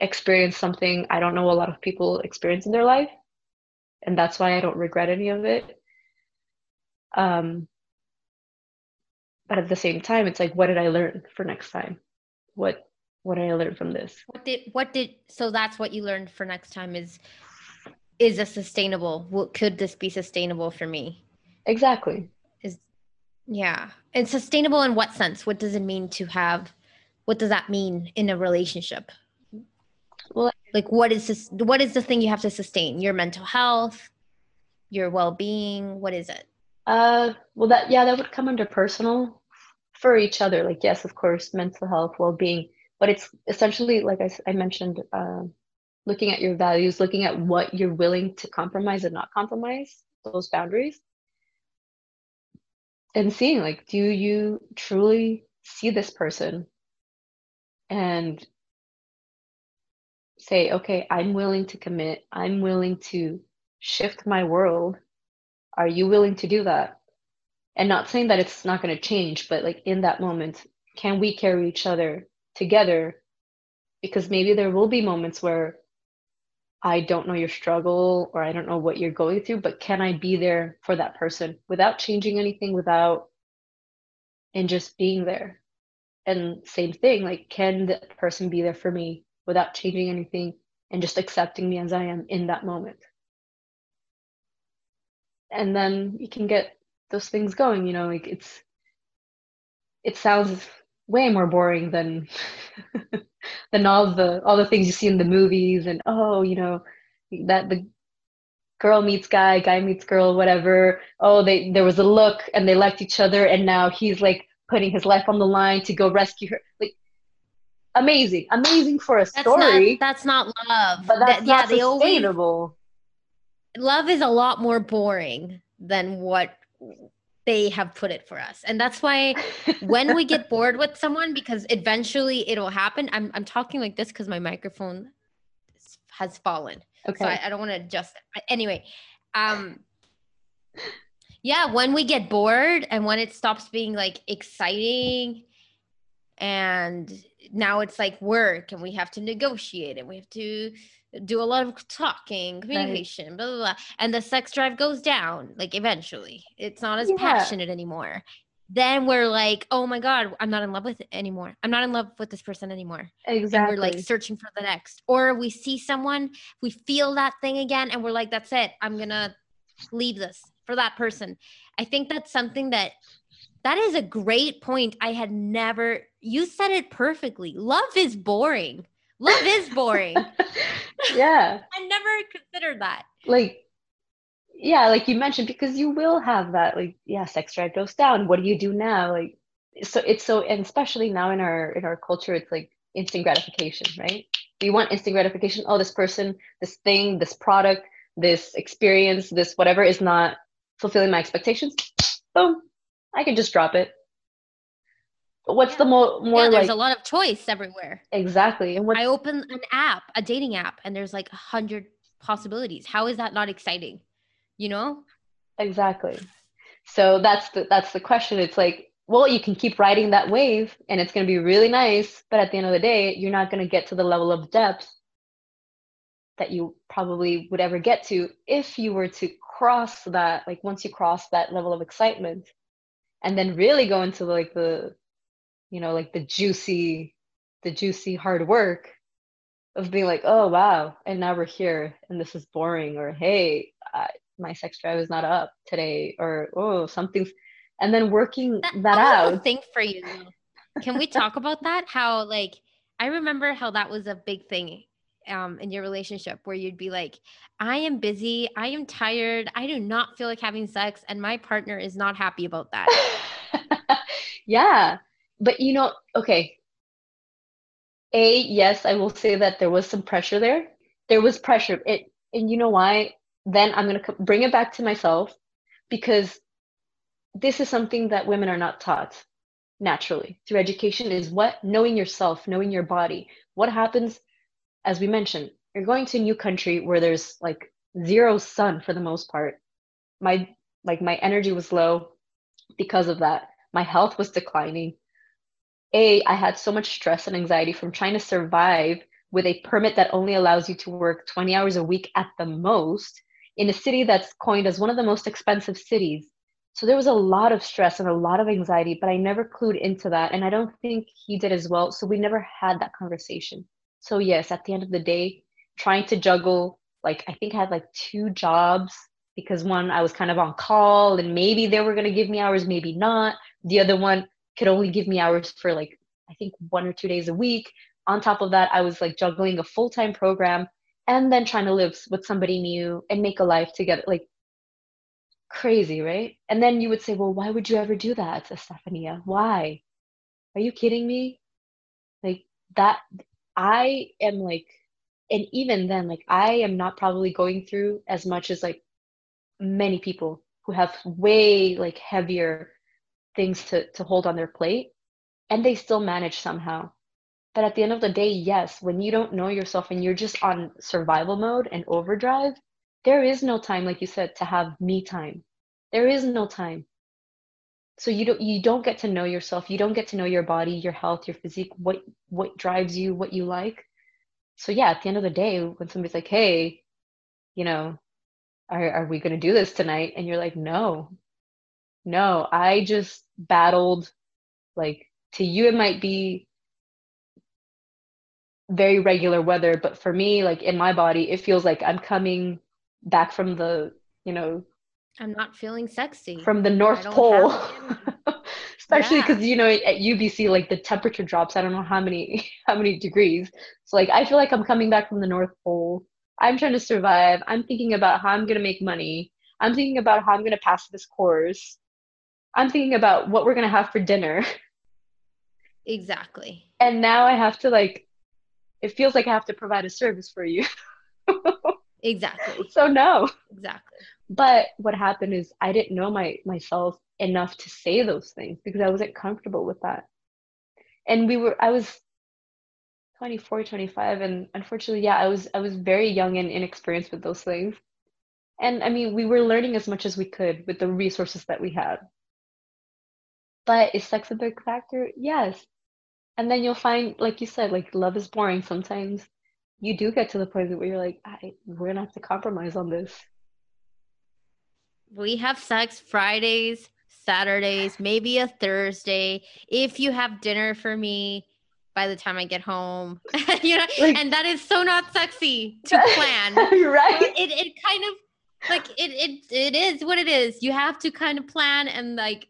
experienced something i don't know a lot of people experience in their life and that's why i don't regret any of it. Um but at the same time it's like what did i learn for next time? What what did i learn from this? What did what did so that's what you learned for next time is is a sustainable what could this be sustainable for me? Exactly. Is yeah. And sustainable in what sense? What does it mean to have what does that mean in a relationship? Well like what is this what is the thing you have to sustain? Your mental health your well-being what is it? Uh well that yeah that would come under personal for each other. Like yes of course mental health well-being but it's essentially like i, I mentioned uh, looking at your values looking at what you're willing to compromise and not compromise those boundaries. And seeing like do you truly see this person and say okay i'm willing to commit. I'm willing to shift my world. Are you willing to do that? And not saying that it's not going to change but like in that moment can we carry each other together because maybe there will be moments where I don't know your struggle or I don't know what you're going through, but can I be there for that person without changing anything, without and just being there? And same thing, like, can the person be there for me without changing anything and just accepting me as I am in that moment? And then you can get those things going, you know, like it's, it sounds way more boring than than all the all the things you see in the movies and oh you know that the girl meets guy guy meets girl whatever. Oh they there was a look and they liked each other and now he's like putting his life on the line to go rescue her. Like amazing amazing for a story that's not, that's not love. but that's that, not yeah, sustainable. Always, love is a lot more boring than what they have put it for us. And that's why when we get bored with someone, because eventually it'll happen. I'm, I'm talking like this because my microphone has fallen. Okay. So I, I don't want to adjust it. Anyway, um, yeah, when we get bored and when it stops being like exciting and now it's like work and we have to negotiate and we have to do a lot of talking, communication, right. blah, blah, blah. And the sex drive goes down, like eventually. It's not as yeah. passionate anymore. Then we're like, oh my God, I'm not in love with it anymore. I'm not in love with this person anymore. Exactly. And we're like searching for the next. Or we see someone, we feel that thing again, and we're like, that's it. I'm gonna leave this for that person. I think that's something that that is a great point. I had never you said it perfectly. Love is boring. Love is boring. yeah. I never considered that. Like, yeah, like you mentioned, because you will have that, like, yeah, sex drive goes down. What do you do now? Like, so it's so, and especially now in our in our culture, it's like instant gratification, right? We want instant gratification. Oh, this person, this thing, this product, this experience, this whatever is not fulfilling my expectations. Boom, I can just drop it what's yeah. the more more yeah, there's like, a lot of choice everywhere. Exactly and i open an app a dating app and there's like a hundred possibilities. How is that not exciting? You know? Exactly. So that's the that's the question. It's like well you can keep riding that wave and it's going to be really nice but at the end of the day you're not going to get to the level of depth that you probably would ever get to if you were to cross that like once you cross that level of excitement and then really go into like the you know like the juicy the juicy hard work of being like oh wow and now we're here and this is boring or hey I, my sex drive is not up today or oh something's and then working that, that out thing for you can we talk about that how like i remember how that was a big thing um, in your relationship where you'd be like, I am busy, I am tired, I do not feel like having sex, and my partner is not happy about that. Yeah. But you know, okay. A, yes, I will say that there was some pressure there. There was pressure. It and you know why? Then I'm going to bring it back to myself because this is something that women are not taught naturally through education is what knowing yourself, knowing your body. What happens as we mentioned, you're going to a new country where there's like zero sun for the most part. My like my energy was low because of that. My health was declining. A, I had so much stress and anxiety from trying to survive with a permit that only allows you to work 20 hours a week at the most in a city that's coined as one of the most expensive cities. So there was a lot of stress and a lot of anxiety, but I never clued into that. And I don't think he did as well. So we never had that conversation. So, yes, at the end of the day, trying to juggle, like, I think I had like two jobs because one, I was kind of on call and maybe they were going to give me hours, maybe not. The other one could only give me hours for like, I think one or two days a week. On top of that, I was like juggling a full time program and then trying to live with somebody new and make a life together. Like, crazy, right? And then you would say, well, why would you ever do that, Estephania? Why? Are you kidding me? Like, that, I am like, and even then, like, I am not probably going through as much as like many people who have way like heavier things to, to hold on their plate and they still manage somehow. But at the end of the day, yes, when you don't know yourself and you're just on survival mode and overdrive, there is no time, like you said, to have me time. There is no time. So you don't you don't get to know yourself. You don't get to know your body, your health, your physique, what what drives you, what you like. So yeah, at the end of the day, when somebody's like, "Hey, you know, are are we going to do this tonight?" and you're like, "No, no, I just battled like to you it might be very regular weather, but for me, like in my body, it feels like I'm coming back from the, you know, I'm not feeling sexy. From the North Pole. Especially because yeah. you know at UBC like the temperature drops I don't know how many how many degrees. So like I feel like I'm coming back from the North Pole. I'm trying to survive. I'm thinking about how I'm gonna make money. I'm thinking about how I'm gonna pass this course. I'm thinking about what we're gonna have for dinner. Exactly. And now I have to like it feels like I have to provide a service for you. exactly. So no. Exactly. But what happened is I didn't know my myself enough to say those things because I wasn't comfortable with that. And we were I was 24, 25 and unfortunately yeah, I was I was very young and inexperienced with those things. And I mean, we were learning as much as we could with the resources that we had. But is sex a big factor? Yes. And then you'll find like you said like love is boring sometimes. You do get to the point where you're like I, we're gonna have to compromise on this. We have sex fridays saturdays maybe a thursday. If you have dinner for me by the time i get home you know like, and that is so not sexy to plan. Right? It, it kind of like it, it it is what it is. You have to kind of plan and like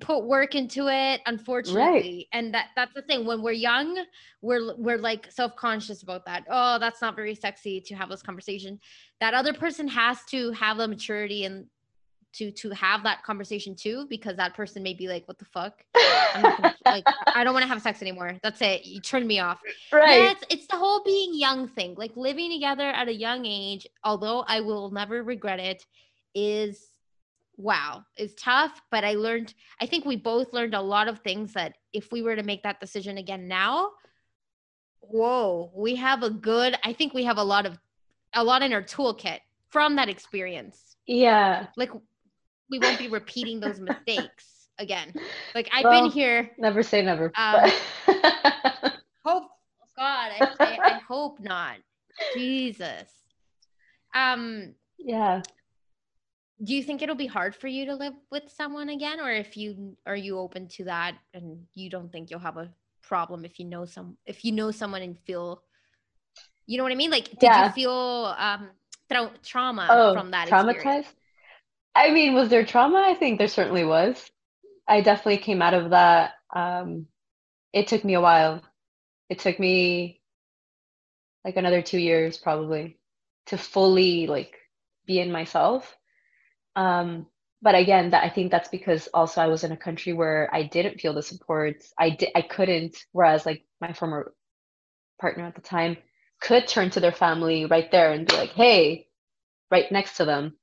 put work into it unfortunately. Right. and that that's the thing when we're young we're we're like self-conscious about that. Oh that's not very sexy to have this conversation. That other person has to have the maturity and to to have that conversation too because that person may be like what the fuck? Gonna, like i don't want to have sex anymore. That's it. You turned me off. Right. Yeah, it's, it's the whole being young thing. Like living together at a young age although i will never regret it is wow is tough but i learned i think we both learned a lot of things that if we were to make that decision again now whoa we have a good i think we have a lot of a lot in our toolkit from that experience. Yeah. Like we won't be repeating those mistakes again. Like i've well, been here never say never um, hope god I, I, I hope not. Jesus. Um yeah do you think it'll be hard for you to live with someone again? Or if you are you open to that and you don't think you'll have a problem if you know some if you know someone and feel you know what i mean? Like did yeah. you feel um tra- trauma oh, from that traumatized experience? i mean was there trauma? I think there certainly was. I definitely came out of that um it took me a while. It took me like another two years probably to fully like be in myself um, but again, that I think that's because also I was in a country where I didn't feel the support. I did I couldn't. Whereas like my former partner at the time could turn to their family right there and be like, "Hey," right next to them,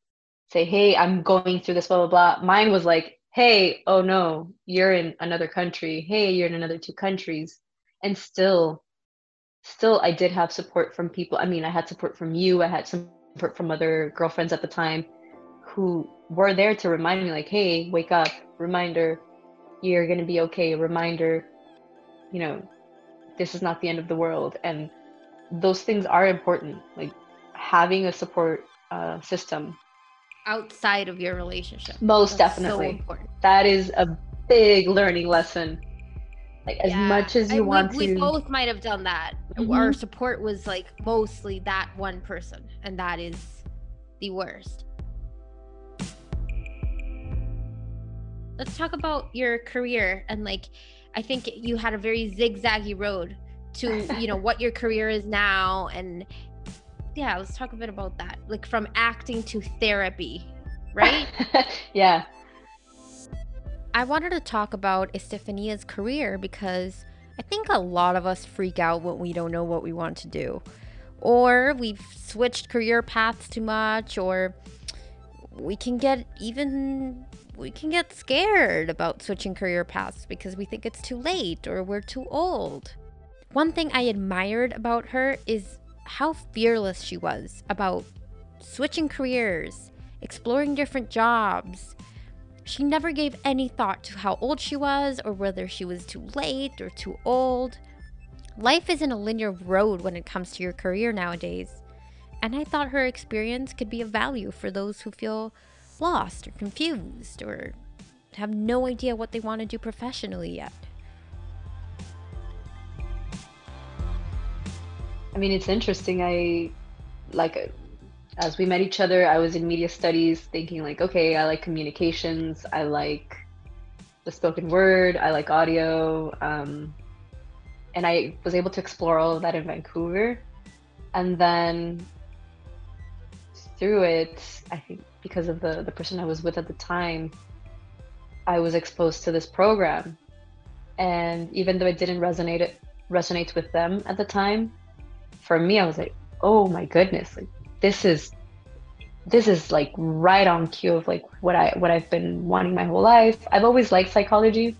say, "Hey, I'm going through this, blah blah blah." Mine was like, "Hey, oh no, you're in another country. Hey, you're in another two countries," and still, still, I did have support from people. I mean, I had support from you. I had some support from other girlfriends at the time who were there to remind me like hey wake up reminder you're going to be okay reminder you know this is not the end of the world. And those things are important like having a support uh, system. Outside of your relationship. Most That's definitely. so that is a big learning lesson. Like as much as you and want we, to we both might have done that. Mm-hmm. our support was like mostly that one person and that is the worst let's talk about your career and like I think you had a very zigzaggy road to you know what your career is now and yeah let's talk a bit about that like from acting to therapy right? Yeah. I wanted to talk about Estephania's career because i think a lot of us freak out when we don't know what we want to do. Or we've switched career paths too much or we can get even we can get scared about switching career paths because we think it's too late or we're too old. One thing I admired about her is how fearless she was about switching careers, exploring different jobs. She never gave any thought to how old she was or whether she was too late or too old. Life isn't a linear road when it comes to your career nowadays, and I thought her experience could be of value for those who feel lost or confused or have no idea what they want to do professionally yet. I mean, it's interesting. I like as we met each other, I was in media studies thinking like, okay, I like communications, I like the spoken word, I like audio. Um, and I was able to explore all of that in Vancouver. And then through it, I think because of the the person I was with at the time, I was exposed to this program, and even though it didn't resonate resonate with them at the time, for me I was like, oh my goodness, like this is this is like right on cue of like what I what I've been wanting my whole life. I've always liked psychology.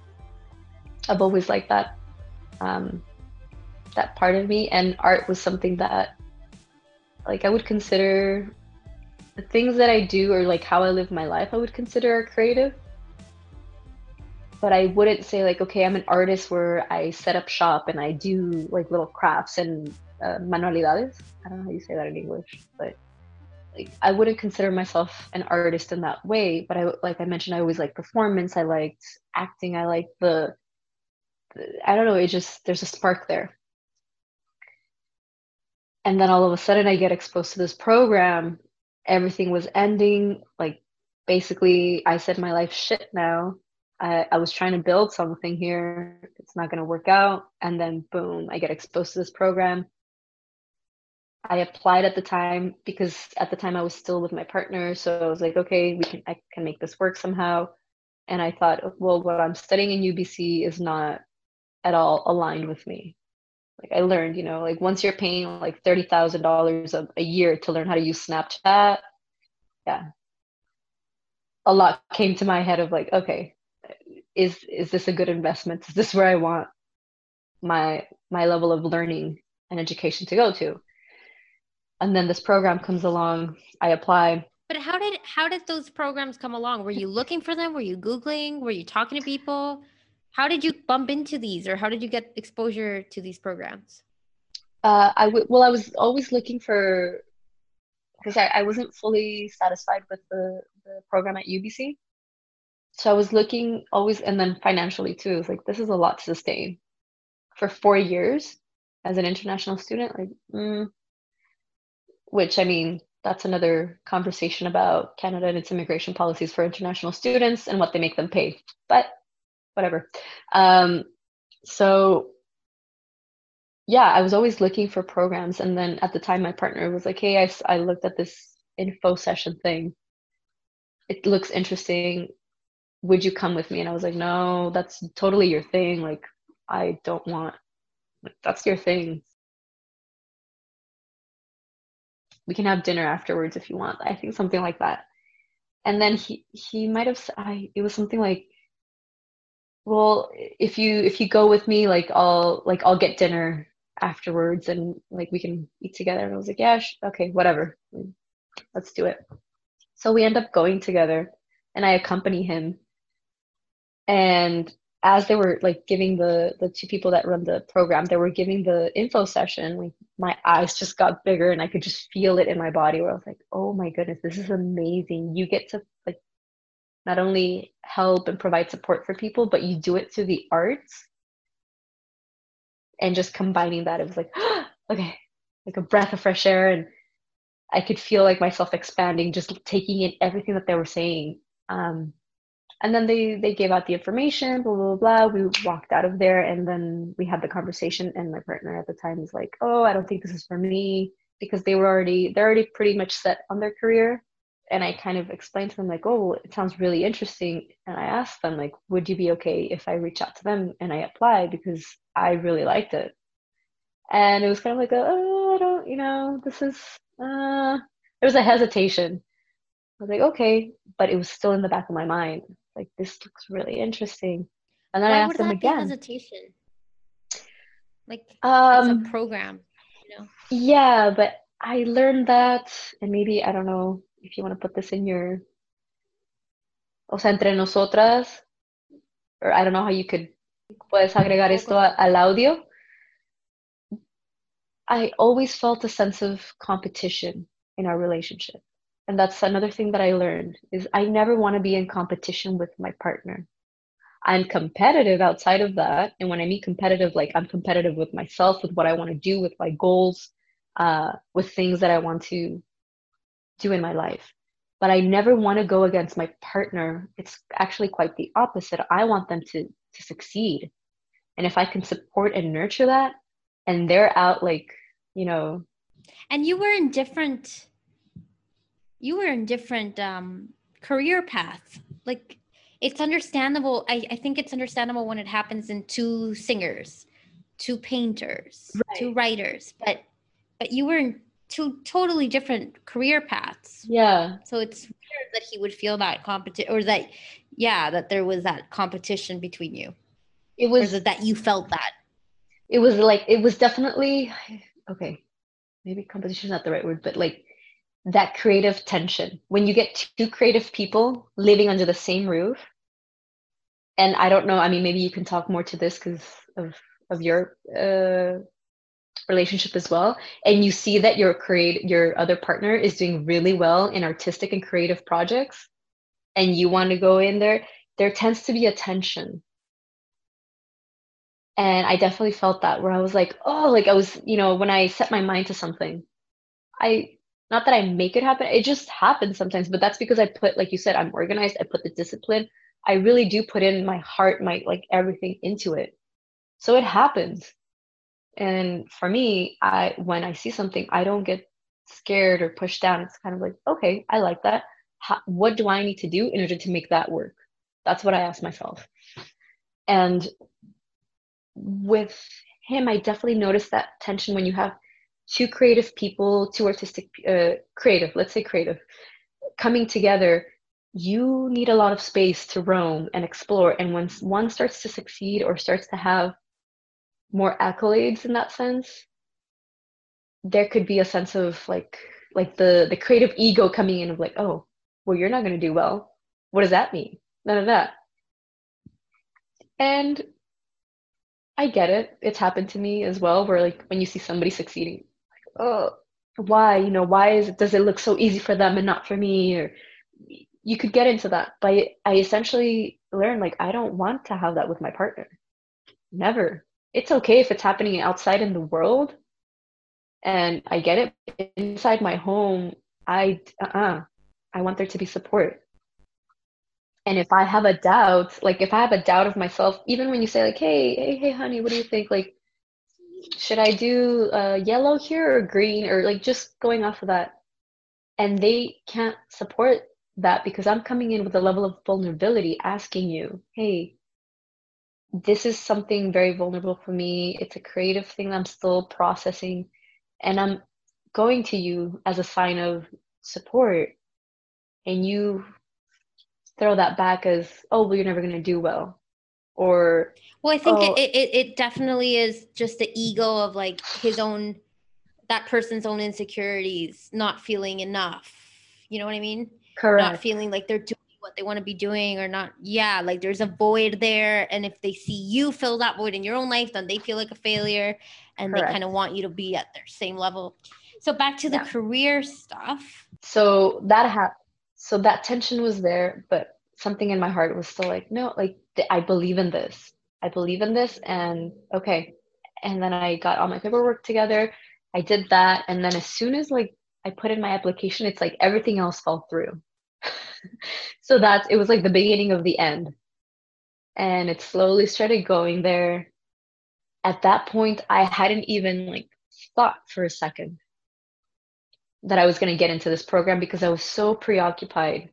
I've always liked that um, that part of me, and art was something that like I would consider the things that I do or like how I live my life, I would consider are creative. But I wouldn't say like, okay, I'm an artist where I set up shop and I do like little crafts and uh, manualidades. I don't know how you say that in English, but like I wouldn't consider myself an artist in that way. But I, like I mentioned, I always like performance. I liked acting. I like the, the I don't know. It just there's a spark there. And then all of a sudden, I get exposed to this program everything was ending. Like basically, I said my life shit now. I, I was trying to build something here. It's not going to work out. And then boom, I get exposed to this program. I applied at the time because at the time I was still with my partner. So I was like, okay, we can I can make this work somehow. And I thought, well, what I'm studying in UBC is not at all aligned with me like I learned, you know, like once you're paying like thirty thousand dollars a year to learn how to use Snapchat, yeah, a lot came to my head of like, okay, is is this a good investment? Is this where I want my my level of learning and education to go to? And then this program comes along, I apply. But how did how did those programs come along? Were you looking for them? Were you googling? Were you talking to people? How did you bump into these, or how did you get exposure to these programs? Uh, I w- well, I was always looking for because I, I wasn't fully satisfied with the, the program at UBC. So I was looking always, and then financially too. It's like this is a lot to sustain for four years as an international student. Like, mm, which I mean, that's another conversation about Canada and its immigration policies for international students and what they make them pay. But whatever. Um, so yeah, I was always looking for programs. And then at the time, my partner was like, hey, I, I looked at this info session thing. it looks interesting. Would you come with me? And I was like, no, that's totally your thing. Like, I don't want, like, that's your thing. We can have dinner afterwards if you want. I think something like that. And then he he might have I it was something like well if you if you go with me like I'll like I'll get dinner afterwards and like we can eat together and I was like yeah sh- okay whatever let's do it so we end up going together and I accompany him. And as they were like giving the the two people that run the program, they were giving the info session, like my eyes just got bigger and I could just feel it in my body where I was like, oh my goodness, this is amazing. You get to not only help and provide support for people, but you do it through the arts. And just combining that, it was like, okay, like a breath of fresh air and I could feel like myself expanding, just taking in everything that they were saying. Um, and then they they gave out the information, blah blah blah. We walked out of there, and then we had the conversation. And my partner at the time was like, "Oh, I don't think this is for me," because they were already they're already pretty much set on their career. And I kind of explained to them like, "Oh, it sounds really interesting." And I asked them like, "Would you be okay if I reach out to them and I apply because I really liked it?" And it was kind of like, a, "Oh, I don't, you know, this is uh, there was a hesitation. I was like, okay, but it was still in the back of my mind. Like, this looks really interesting. And then Why I asked would them that be again. hesitation? Like Um, a program, you know. yeah, but I learned that, and maybe I don't know if you want to put this in your, o sea, entre nosotras, or I don't know how you could, puedes agregar esto a- al audio. I always felt a sense of competition in our relationship. And that's another thing that I learned is I never want to be in competition with my partner. I'm competitive outside of that. And when I mean competitive, like I'm competitive with myself, with what I want to do, with my goals, uh, with things that I want to do in my life. But I never want to go against my partner. It's actually quite the opposite. I want them to to succeed. And if I can support and nurture that, and they're out like, you know, And you were in different. You were in different um, career paths. Like it's understandable. I, I think it's understandable when it happens in two singers, two painters, two writers. But but you were in two totally different career paths. yeah, So it's weird that he would feel that competition, or that, yeah, that there was that competition between you, it was that, that you felt that. it was like it was definitely okay maybe competition is not the right word but like that creative tension when you get two creative people living under the same roof and i don't know i mean maybe you can talk more to this because of of your uh relationship as well and you see that your create your other partner is doing really well in artistic and creative projects and you want to go in there there tends to be a tension and i definitely felt that where i was like oh like i was you know when i set my mind to something i not that i make it happen it just happens sometimes but that's because i put like you said i'm organized i put the discipline i really do put in my heart my like everything into it. So it happens and for me i when i see something i don't get scared or pushed down it's kind of like okay i like that How, what do i need to do in order to make that work that's what i ask myself and with him, I definitely noticed that tension when you have two creative people, two artistic, uh, creative, let's say creative, coming together. You need a lot of space to roam and explore. And when one starts to succeed or starts to have more accolades in that sense, there could be a sense of like, like the the creative ego coming in of like, oh, well, you're not going to do well. What does that mean? None of that. And I get it. It's happened to me as well, where like when you see somebody succeeding, like, oh, why? You know, why is it, does it look so easy for them and not for me? Or you could get into that. But I essentially learned like I don't want to have that with my partner. Never. It's okay if it's happening outside in the world, and I get it. Inside my home, I uh-uh. I want there to be support. And if I have a doubt, like if I have a doubt of myself, even when you say like, "Hey, hey, hey, honey, what do you think? Like, should I do uh, yellow here or green or like just going off of that?" And they can't support that because I'm coming in with a level of vulnerability asking you, hey, this is something very vulnerable for me. It's a creative thing I'm still processing. And I'm going to you as a sign of support. And you throw that back as, oh, well, you're never going to do well. Or, well, I think oh, it, it, it definitely is just the ego of like his own, that person's own insecurities, not feeling enough. You know what I mean? correct. Not feeling like they're doing what they want to be doing or not. Yeah, like there's a void there. And if they see you fill that void in your own life, then they feel like a failure and Correct. they kind of want you to be at their same level. So back to the Yeah. career stuff. so that ha- so that tension was there but something in my heart was still like no like th- i believe in this i believe in this and okay and then i got all my paperwork together i did that and then as soon as like i put in my application it's like everything else fell through so that's it was like the beginning of the end and it slowly started going there at that point i hadn't even like thought for a second that I was going to get into this program because I was so preoccupied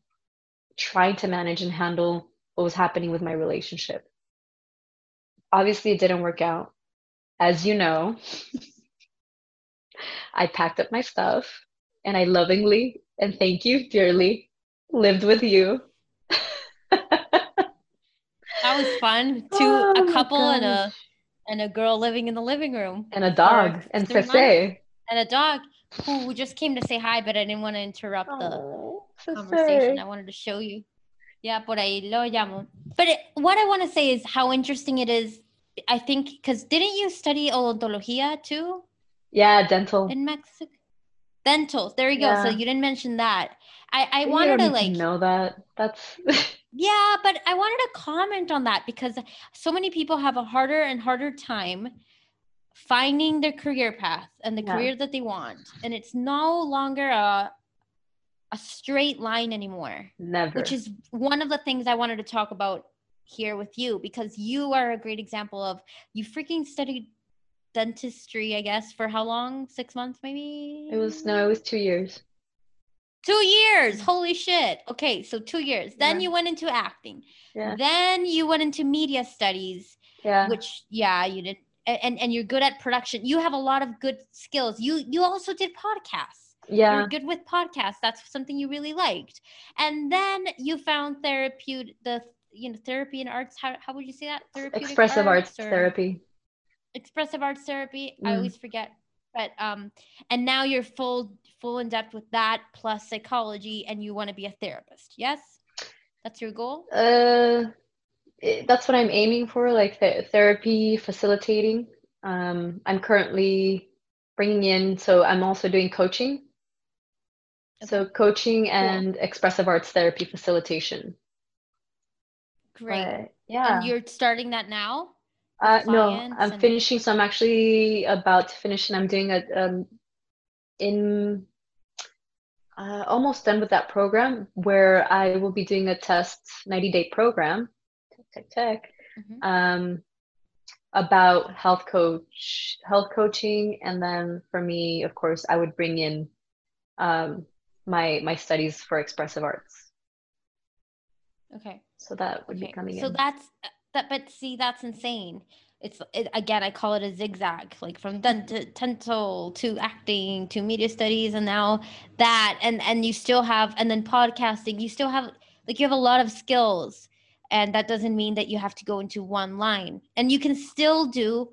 trying to manage and handle what was happening with my relationship. Obviously, it didn't work out. As you know, I packed up my stuff and I lovingly and thank you dearly lived with you. That was fun. Two Oh a couple and a and a girl living in the living room. and a dog and three And a dog who just came to say hi, but I didn't want to interrupt the Oh, conversation. Cece. I wanted to show you. Yeah, por ahí lo llamo. But it, what I want to say is how interesting it is. I think because didn't you study odontología too Yeah, dental. in Mexico? Dental. There you go. So you didn't mention that. I I wanted to like know that. That's yeah, but I wanted to comment on that because so many people have a harder and harder time finding their career path and the Yeah. career that they want. And it's no longer a a straight line anymore, never. which is one of the things I wanted to talk about here with you because you are a great example of you freaking studied dentistry, I guess, for how long? 6 months maybe? it was no, it was two years. Two years. Holy shit. Okay, so 2 years. Then Yeah. you went into acting. Yeah. Then you went into media studies, Yeah. which yeah, you did and and you're good at production. You have a lot of good skills. You you also did podcasts. Yeah. You're good with podcasts. That's something you really liked. And then you found therapeutic the you know therapy and arts how, how would you say that therapeutic Expressive arts or therapy. expressive arts therapy i Mm. always forget but um and now you're full full in depth with that plus psychology and you want to be a therapist yes that's your goal Uh, that's what I'm aiming for, like th therapy facilitating. Um, I'm currently bringing in, so I'm also doing coaching. okay. So coaching and expressive arts therapy facilitation. great But, yeah. and you're starting that now Uh, no, I'm and- finishing. So I'm actually about to finish, and I'm doing a um, in uh, almost done with that program where I will be doing a test 90 day program. Tech, tech. Mhm. um, about health coach, health coaching, and then for me, of course, I would bring in um, my my studies for expressive arts. okay So that would okay be coming so in. So that's that but see that's insane it's it, again i call it a zigzag like from dent- dental to acting to media studies and now that and and you still have and then podcasting you still have like you have a lot of skills and that doesn't mean that you have to go into one line. And you can still do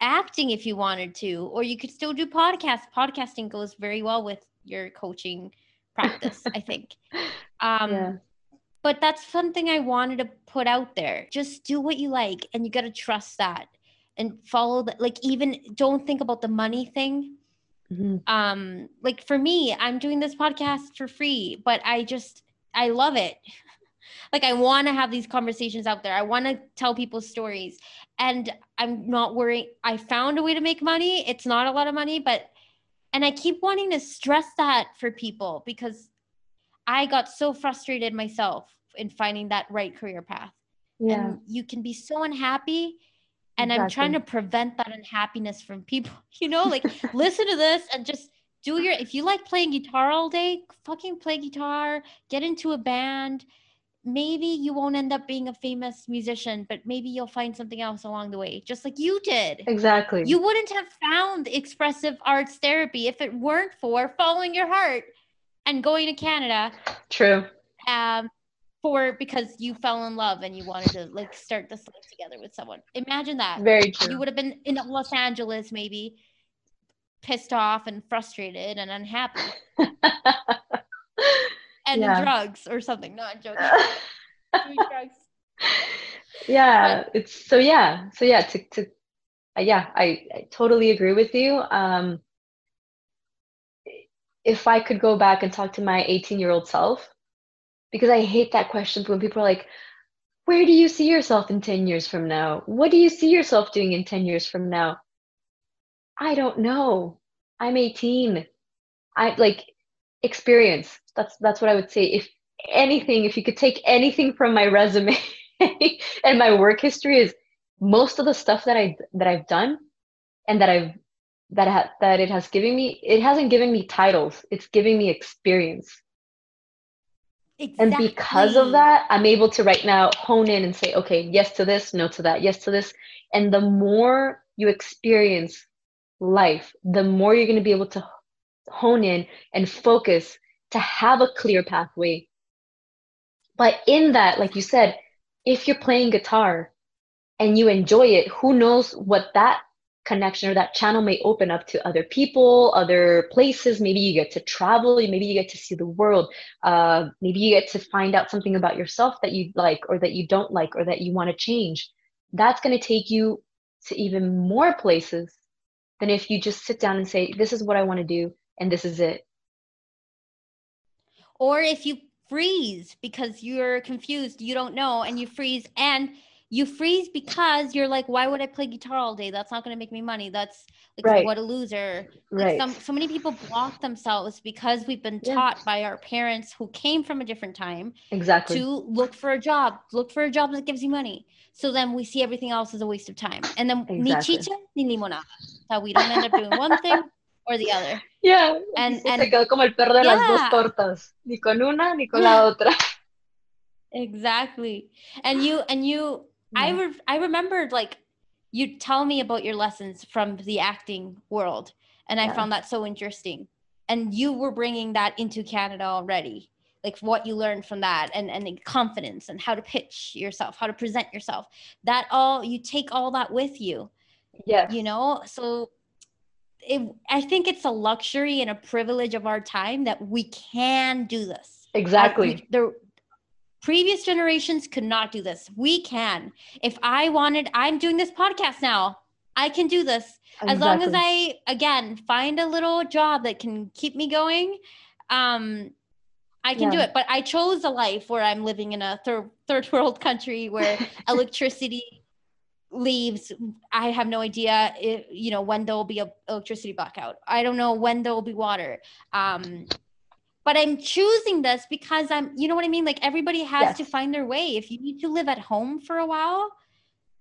acting if you wanted to or you could still do podcast. Podcasting goes very well with your coaching practice i think. Um yeah, but that's something I wanted to put out there. Just do what you like and you got to trust that and follow that. Like, even don't think about the money thing. Mhm. Um, like for me, I'm doing this podcast for free, but I just, I love it. like, I want to have these conversations out there. I want to tell people stories and I'm not worrying. I found a way to make money. It's not a lot of money, but, and I keep wanting to stress that for people because I got so frustrated myself in finding that right career path. yeah, And you can be so unhappy. And I'm trying to prevent that unhappiness from people, you know, like listen to this and just do your if you like playing guitar all day, fucking play guitar, get into a band. Maybe you won't end up being a famous musician, but maybe you'll find something else along the way, just like you did. Exactly. You wouldn't have found expressive arts therapy if it weren't for following your heart and going to Canada. True. Um, for because you fell in love and you wanted to like start this life together with someone. Imagine that. Very true. You would have been in Los Angeles, maybe pissed off and frustrated and unhappy. and Yeah. drugs or something. No, I'm joking. Doing drugs. yeah it's so yeah so yeah to, to uh, yeah I, I totally agree with you um if i could go back and talk to my 18 year old self because i hate that question when people are like where do you see yourself in 10 years from now? What do you see yourself doing in 10 years from now? I don't know. I'm 18 i like experience. That's that's what i would say. If anything if you could take anything from my resume and my work history is most of the stuff that I that I've done and that I've that ha- that it has given me it hasn't given me titles it's giving me experience. And because of that I'm able to right now hone in and say okay yes to this no to that yes to this. And the more you experience life the more you're going to be able to hone in and focus to have a clear pathway. But in that like you said if you're playing guitar and you enjoy it, who knows what that connection or that channel may open up to other people, other places. Maybe you get to travel, maybe you get to see the world. Uh, maybe you get to find out something about yourself that you like or that you don't like or that you want to change. That's going to take you to even more places than if you just sit down and say, This is what I want to do, and this is it. or if you freeze because you're confused, you don't know, and you freeze and you freeze because you're like, why would I play guitar all day? That's not going to make me money. That's like, Right. what a loser. Like Right. some, so many people block themselves because we've been Yeah. taught by our parents who came from a different time exactly. to look for a job, look for a job that gives you money. So then we see everything else as a waste of time. And then ni chicha ni limonada. So we don't end up doing one thing or the other. Yeah. And- se and- quedó como el perro de las dos Yeah. tortas. Ni con una, ni con la otra. Exactly. And you and you I Yeah. re- I remembered like you tell me about your lessons from the acting world and I found that so interesting. And you were bringing that into Canada already. Like what you learned from that and and the confidence and how to pitch yourself, how to present yourself. That all you take all that with you, Yeah. you know? So it, I think it's a luxury and a privilege of our time that we can do this. Exactly. we- the previous generations could not do this. We can. If I wanted, I'm doing this podcast now. I can do this as long as I again find a little job that can keep me going. Um, I can do it. But I chose a life where I'm living in a third third world country where electricity leaves. I have no idea, if, you know, when there will be a electricity blackout. I don't know when there will be water. Um, but I'm choosing this because I'm, you know what I mean? Like everybody has to find their way. If you need to live at home for a while,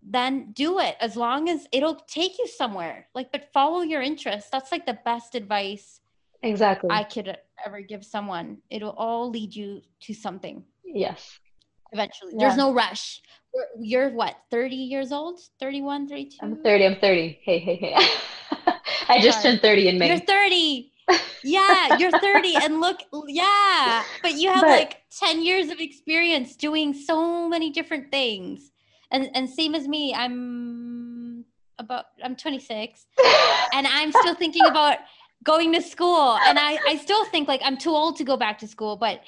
then do it as long as it'll take you somewhere. Like, but follow your interests. That's like the best advice Exactly. I could ever give someone. It'll all lead you to something yes. eventually. Yeah. There's no rush. You're, you're what, 30 years old? 31, 32? I'm 30. I'm 30. Hey, hey, hey. I just Sorry. turned 30 in May. You're 30. Yeah, you're 30 and look, yeah, but you have But- like 10 years of experience doing so many different things. And and same as me, I'm about I'm 26 and I'm still thinking about going to school and I I still think like I'm too old to go back to school, but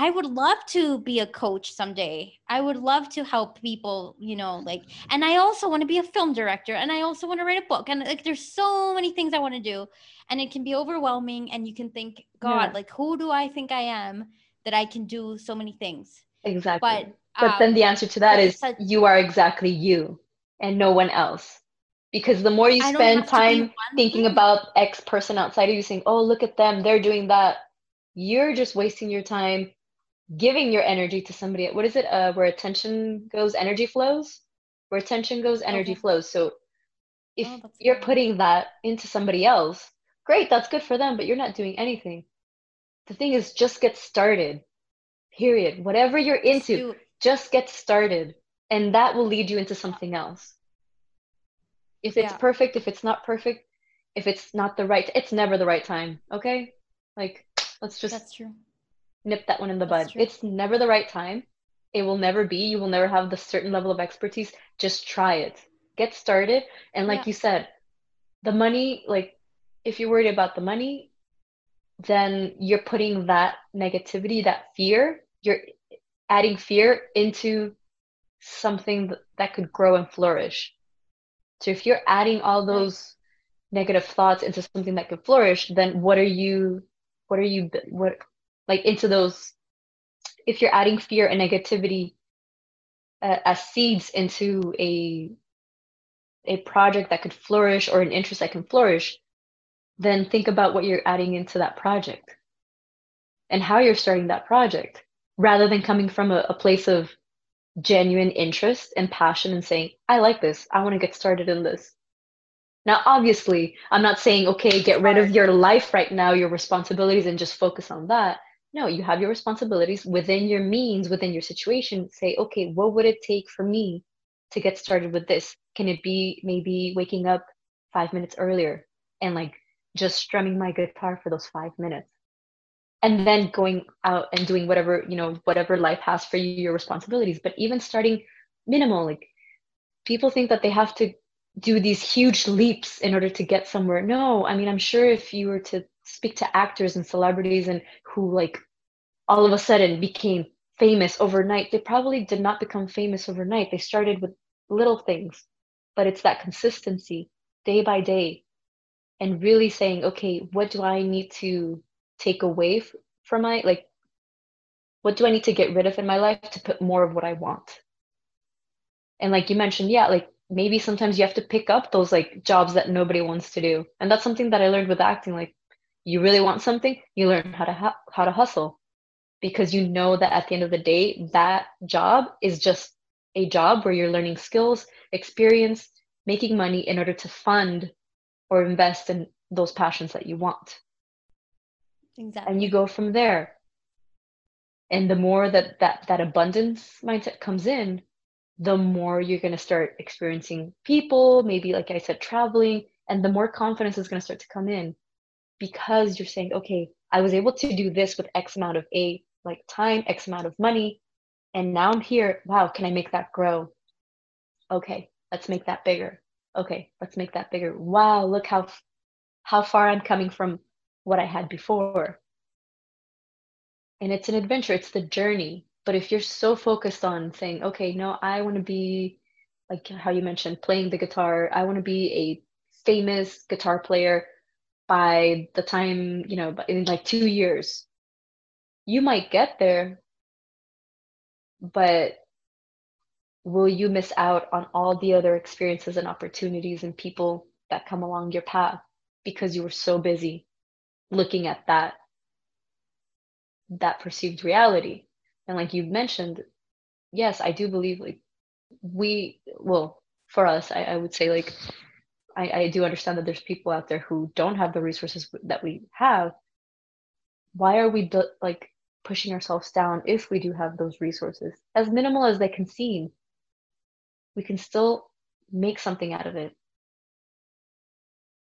I would love to be a coach someday. I would love to help people, you know, like and I also want to be a film director and I also want to write a book and like there's so many things I want to do and it can be overwhelming and you can think god Yeah. like who do i think i am that i can do so many things exactly. but But, then um, the answer to that is such- you are exactly you and no one else. Because the more you spend have to be time thinking thing. about X person outside of you saying, oh, look at them, they're doing that, you're just wasting your time giving your energy to somebody. What is it? Uh, where attention goes, energy flows? Where attention goes, energy Okay. flows. So if Oh, you're good. putting that into somebody else, great, that's good for them, but you're not doing anything. The thing is, just get started. Period. Whatever you're into, just get started. And that will lead you into something else. If it's yeah. perfect, if it's not perfect, if it's not the right, it's never the right time. Okay? Like, let's just That's true. Nip that one in the That's bud. True. It's never the right time. It will never be. You will never have the certain level of expertise. Just try it. Get started. And like yeah. you said, the money, like if you're worried about the money, then you're putting that negativity, that fear, you're adding fear into something that could grow and flourish. So if you're adding all those negative thoughts into something that could flourish, then what are you, what are you, what, like into those, if you're adding fear and negativity uh, as seeds into a, a project that could flourish or an interest that can flourish, then think about what you're adding into that project and how you're starting that project rather than coming from a, a place of genuine interest and passion and saying, I like this, I want to get started in this. Now, obviously, I'm not saying, okay, get rid of your life right now, your responsibilities, and just focus on that. No, you have your responsibilities within your means, within your situation. Say, okay, what would it take for me to get started with this? Can it be maybe waking up five minutes earlier and like just strumming my guitar for those five minutes and then going out and doing whatever you know whatever life has for you your responsibilities but even starting minimal like people think that they have to do these huge leaps in order to get somewhere no i mean i'm sure if you were to speak to actors and celebrities and who like all of a sudden became famous overnight. They probably did not become famous overnight. They started with little things but it's that consistency day by day and really saying okay what do i need to take away f- from my like what do i need to get rid of in my life to put more of what i want? And like you mentioned yeah like maybe sometimes you have to pick up those like jobs that nobody wants to do. And that's something that i learned with acting like you really want something you learn how to how to hustle because you know that at the end of the day that job is just a job where you're learning skills experience making money in order to fund or invest in those passions that you want. Exactly. And you go from there. And the more that that, that abundance mindset comes in, the more you're going to start experiencing people, maybe, like I said, traveling, and the more confidence is going to start to come in because you're saying, okay, I was able to do this with X amount of A, like time, X amount of money. And now I'm here. Wow, can I make that grow? Okay, let's make that bigger okay let's make that bigger wow look how how far i'm coming from what i had before and it's an adventure it's the journey but if you're so focused on saying okay no i want to be like how you mentioned playing the guitar i want to be a famous guitar player by the time you know in like 2 years you might get there but will you miss out on all the other experiences and opportunities and people that come along your path because you were so busy looking at that that perceived reality? And like you mentioned yes i do believe like we well for us i, I would say like I, I do understand that there's people out there who don't have the resources that we have. Why are we do, like pushing ourselves down if we do have those resources? As minimal as they can seem we can still make something out of it.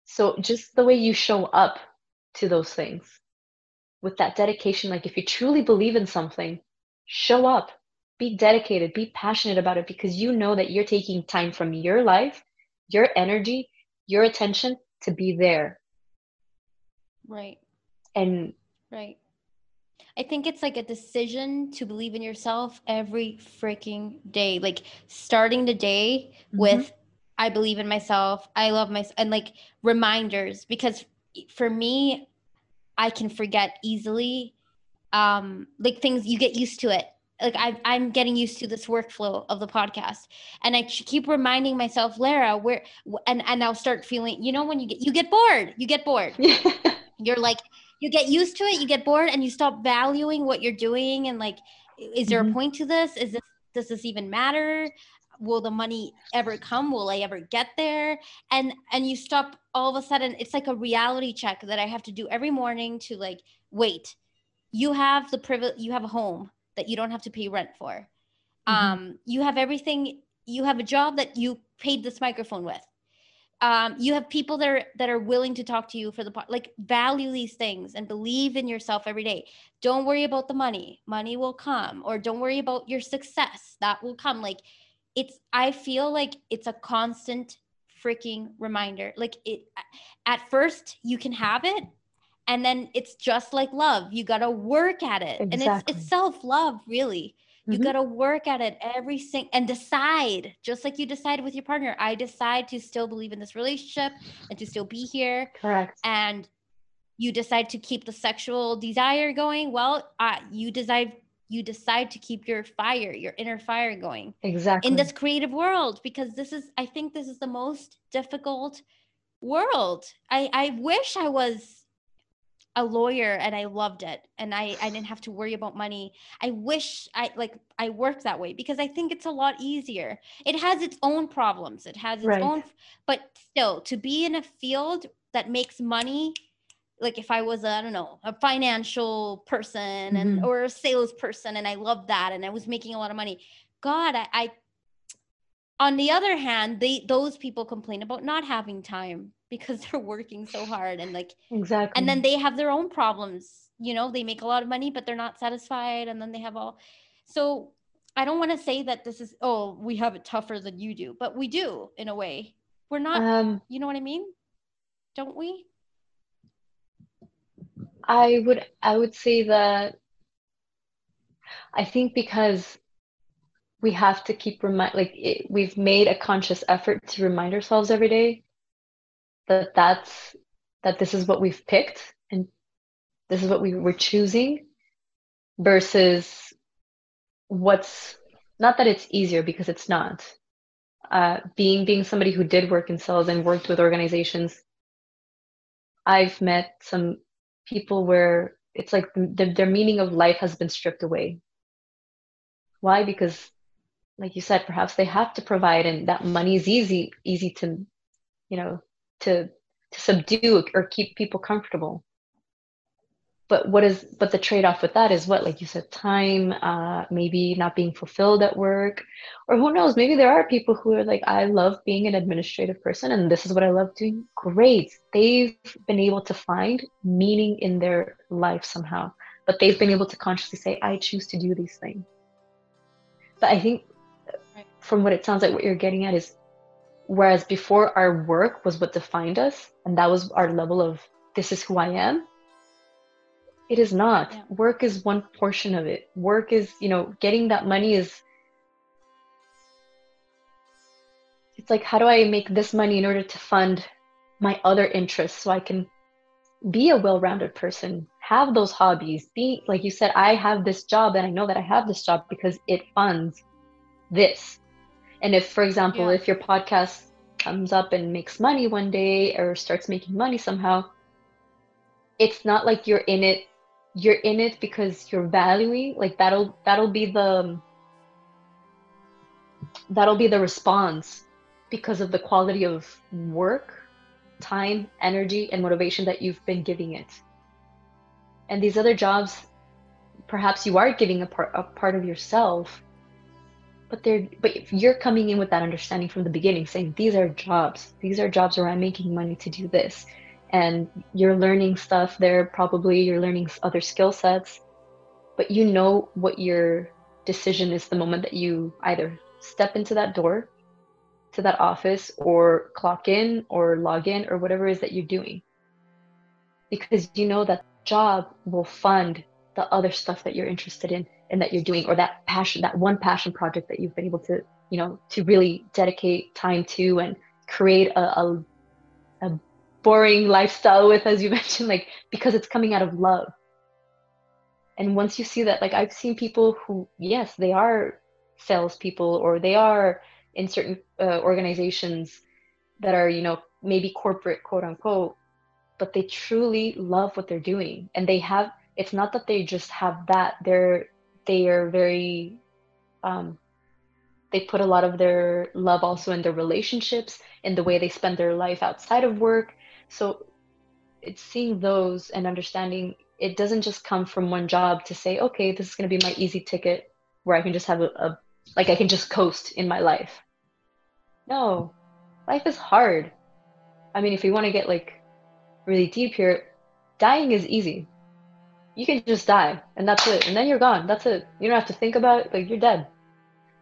So just the way you show up to those things with that dedication, like if you truly believe in something, show up, be dedicated, be passionate about it because you know that you're taking time from your life, your energy, your attention to be there. Right. And right. I think it's like a decision to believe in yourself every freaking day. Like starting the day mm-hmm. with I believe in myself. I love myself and like reminders because for me I can forget easily um like things you get used to it. Like I I'm getting used to this workflow of the podcast and I keep reminding myself Lara where and and I'll start feeling you know when you get you get bored. You get bored. You're like you get used to it, you get bored, and you stop valuing what you're doing. And like, is there mm-hmm. a point to this? Is this does this even matter? will the money ever come will i ever get there and and you stop all of a sudden it's like a reality check that i have to do every morning to like wait you have the privilege you have a home that you don't have to pay rent for. Mm-hmm. um you have everything you have a job that you paid this microphone with. Um, you have people that are that are willing to talk to you for the like value these things and believe in yourself every day. Don't worry about the money. Money will come. Or don't worry about your success. That will come. Like it's i feel like it's a constant freaking reminder. Like it at first you can have it and then it's just like love you got to work at it exactly. and it's it's self love really you mm-hmm. got to work at it every single and decide, just like you decided with your partner. I decide to still believe in this relationship and to still be here. Correct. And you decide to keep the sexual desire going. Well, uh, you decide you decide to keep your fire, your inner fire going. Exactly. In this creative world, because this is, I think, this is the most difficult world. I I wish I was a lawyer and I loved it and I, I didn't have to worry about money. I wish I like I worked that way because I think it's a lot easier. It has its own problems. It has its right. own but still to be in a field that makes money like if I was a I don't know, a financial person and mm-hmm. or a salesperson and I loved that and I was making a lot of money. God, I, I on the other hand, they those people complain about not having time because they're working so hard and like exactly and then they have their own problems you know they make a lot of money but they're not satisfied and then they have all so i don't want to say that this is oh we have it tougher than you do but we do in a way. We're not um, you know what i mean? Don't we? I would i would say that i think because we have to keep remind like it, we've made a conscious effort to remind ourselves every day that that's that this is what we've picked and this is what we were choosing versus what's not that it's easier because it's not uh, being being somebody who did work in sales and worked with organizations. I've met some people where it's like the, their meaning of life has been stripped away. Why? Because like you said perhaps they have to provide and that money is easy easy to you know to to subdue or keep people comfortable. But what is but the trade-off with that is what like you said time uh, maybe not being fulfilled at work or who knows maybe there are people who are like i love being an administrative person and this is what i love doing. Great. They've been able to find meaning in their life somehow but they've been able to consciously say i choose to do these things. But i think from what it sounds like what you're getting at is Whereas before, our work was what defined us, and that was our level of this is who I am. It is not. Yeah. Work is one portion of it. Work is, you know, getting that money is. It's like, how do I make this money in order to fund my other interests so I can be a well rounded person, have those hobbies, be, like you said, I have this job and I know that I have this job because it funds this and if, for example, yeah. if your podcast comes up and makes money one day or starts making money somehow, it's not like you're in it. You're in it because you're valuing. Like that'll that'll be the that'll be the response because of the quality of work, time, energy, and motivation that you've been giving it. And these other jobs, perhaps you are giving a part a part of yourself but they're but if you're coming in with that understanding from the beginning saying these are jobs. These are jobs where i'm making money to do this. And you're learning stuff there probably. You're learning other skill sets. But you know what your decision is the moment that you either step into that door to that office or clock in or log in or whatever it is that you're doing. Because you know that job will fund the other stuff that you're interested in and that you're doing or that passion that one passion project that you've been able to you know to really dedicate time to and create a, a, a boring lifestyle with as you mentioned like because it's coming out of love. And once you see that like i've seen people who yes they are salespeople or they are in certain uh, organizations that are you know maybe corporate quote unquote but they truly love what they're doing. And they have it's not that they just have that they're they are very um, they put a lot of their love also in their relationships in the way they spend their life outside of work. So it's seeing those and understanding it doesn't just come from one job to say okay this is going to be my easy ticket where i can just have a, a like i can just coast in my life. No life is hard. I mean if you want to get like really deep here dying is easy you can just die and that's it. And then you're gone. That's it. You don't have to think about it like you're dead.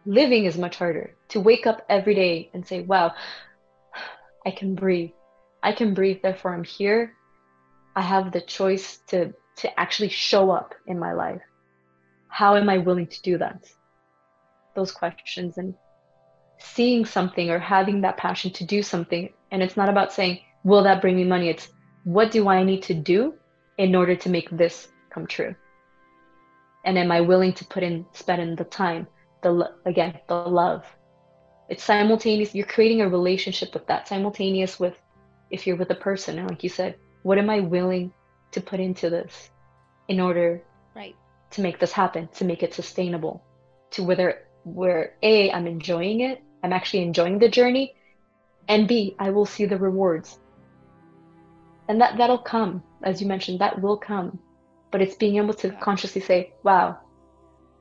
Living is much harder. To wake up every day and say wow i can breathe. I can breathe therefore i'm here. I have the choice to to actually show up in my life. How am i willing to do that? Those questions and seeing something or having that passion to do something. And it's not about saying will that bring me money? It's what do i need to do in order to make this come true? And am i willing to put in spend in the time the again the love? It's simultaneous you're creating a relationship with that simultaneous with if you're with a person and like you said what am i willing to put into this in order right. to make this happen to make it sustainable? To whether where a i'm enjoying it i'm actually enjoying the journey and b i will see the rewards. And that that'll come as you mentioned that will come but it's being able to consciously say wow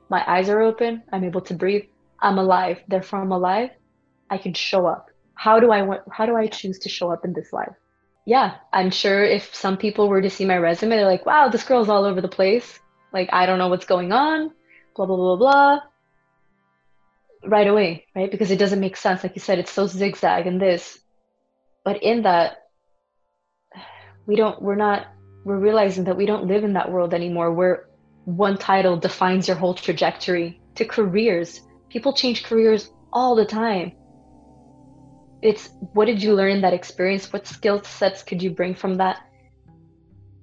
my eyes are open. I'm able to breathe. I'm alive. Therefore i'm alive. I can show up. How do i want how do i choose to show up in this life? Yeah i'm sure if some people were to see my resume they're like wow this girl's all over the place. Like i don't know what's going on. Blah blah blah blah. Right away right? Because it doesn't make sense. Like you said it's so zigzag and this. But in that we don't we're not we're realizing that we don't live in that world anymore where one title defines your whole trajectory to careers. People change careers all the time. It's what did you learn in that experience? What skill sets could you bring from that?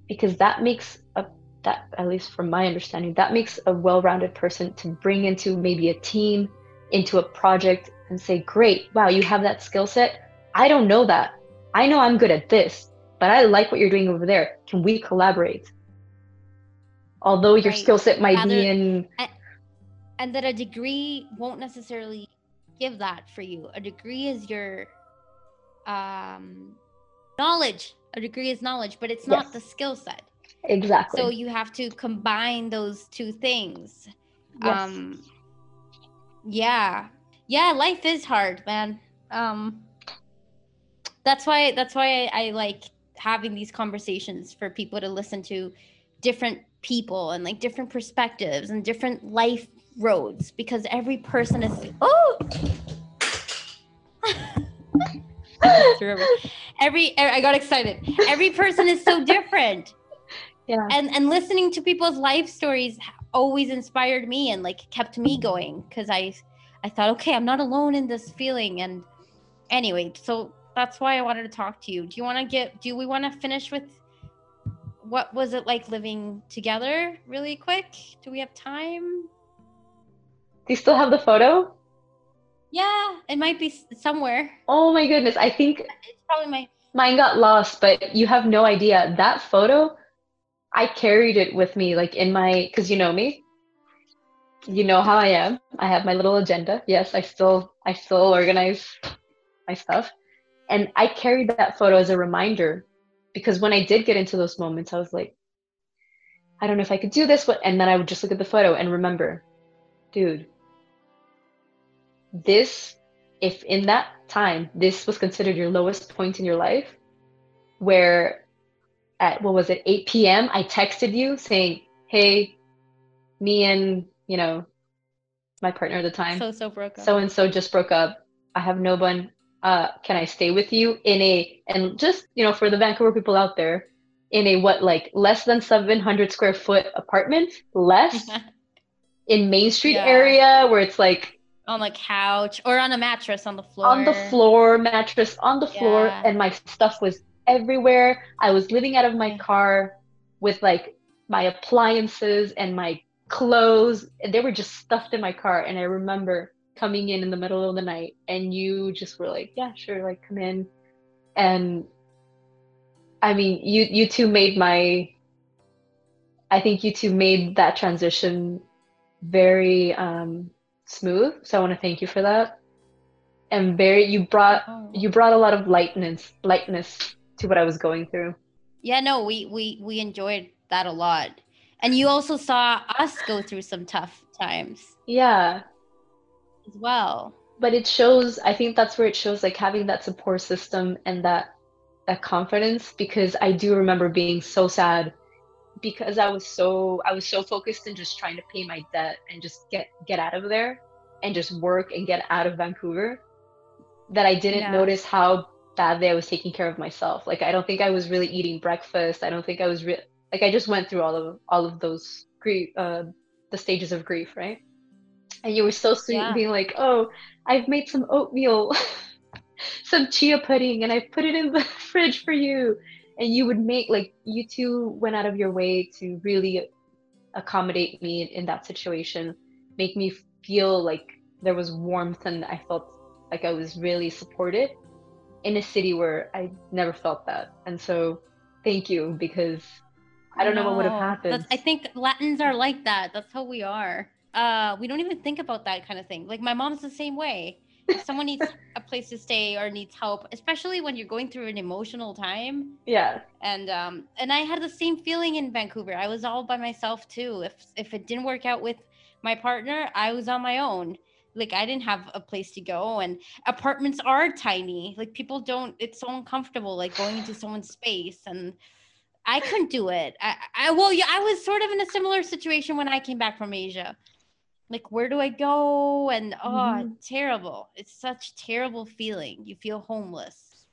Because that makes a that at least from my understanding, that makes a well-rounded person to bring into maybe a team, into a project and say, "Great, wow, you have that skill set. I don't know that. I know I'm good at this, but I like what you're doing over there. Can we collaborate?" although your right. skill set might Rather, be in and, and that a degree won't necessarily give that for you a degree is your um knowledge a degree is knowledge but it's not yes. the skill set exactly so you have to combine those two things yes. um yeah yeah life is hard man um that's why that's why I, I like having these conversations for people to listen to different people and like different perspectives and different life roads because every person is oh! Every er, i got excited. Every person is so different. Yeah. And and listening to people's life stories always inspired me and like kept me going because i i thought okay i'm not alone in this feeling. And anyway so that's why i wanted to talk to you do you want to get do we want to finish with what was it like living together really quick? Do we have time? Do you still have the photo? Yeah, it might be somewhere. Oh my goodness. I think it's probably my mine got lost, but you have no idea. That photo, I carried it with me like in my cuz you know me. You know how I am. I have my little agenda. Yes, I still I still organize my stuff. And I carried that photo as a reminder because when I did get into those moments, I was like, I don't know if I could do this, but and then I would just look at the photo and remember, dude, this, if in that time this was considered your lowest point in your life, where at what was it, 8 p.m., I texted you saying, Hey, me and you know, my partner at the time, so so broke up. So and so just broke up. I have no one uh, can I stay with you in a, and just, you know, for the Vancouver people out there, in a what, like less than 700 square foot apartment, less in Main Street yeah. area where it's like, on the couch or on a mattress on the floor. On the floor, mattress on the floor, and my stuff was everywhere. I was living out of my car with like my appliances and my clothes. and They were just stuffed in my car. And I remember coming in in the middle of the night and you just were like yeah sure like come in and i mean you you two made my i think you two made that transition very um smooth. So I want to thank you for that. And very you brought Oh. you brought a lot of lightness lightness to what I was going through. Yeah, no, we we we enjoyed that a lot. And you also saw us go through some tough times Yeah. As well. But it shows I think that's where it shows like having that support system and that that confidence because I do remember being so sad because I was so I was so focused in just trying to pay my debt and just get get out of there and just work and get out of Vancouver that I didn't Yeah. notice how badly I was taking care of myself. Like I don't think I was really eating breakfast. I don't think I was re- like I just went through all of all of those grief uh the stages of grief, right? And you were so sweet Yeah. being like, "Oh, I've made some oatmeal, some chia pudding, and I put it in the fridge for you." And you would make like you two went out of your way to really accommodate me in, in that situation, make me feel like there was warmth and I felt like I was really supported in a city where I never felt that. And so thank you because I don't know what would have happened. I think Latins are like that. That's how we are. Uh, we don't even think about that kind of thing. Like my mom's the same way. If someone needs a place to stay or needs help, especially when you're going through an emotional time, yeah. and um, and I had the same feeling in Vancouver. I was all by myself too. If if it didn't work out with my partner, I was on my own. Like I didn't have a place to go, and apartments are tiny. Like people don't. It's so uncomfortable, like going into someone's space, and I couldn't do it. I, I well, yeah, I was sort of in a similar situation when I came back from Asia. Like, where do I go? And oh, Mhm. terrible! It's such terrible feeling. You feel homeless.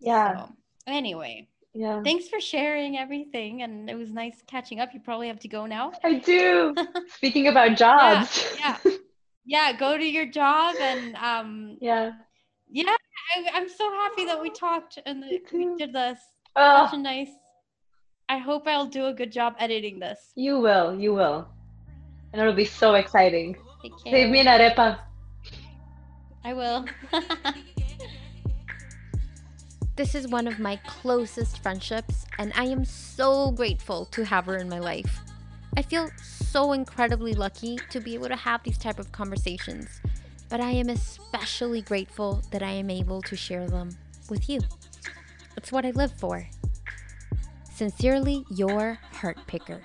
Yeah. So, anyway, Yeah. thanks for sharing everything, and it was nice catching up. You probably have to go now. I do. Speaking about jobs. yeah. Yeah, go to your job, and um, Yeah. yeah, I, I'm so happy that we talked and that we did this. Oh, Such a nice. I hope I'll do a good job editing this. you will. You will. And it'll be so exciting. Take. Save me an arepa. I will. This is one of my closest friendships, and I am so grateful to have her in my life. I feel so incredibly lucky to be able to have these type of conversations, but I am especially grateful that I am able to share them with you. It's what I live for. Sincerely, your heart picker.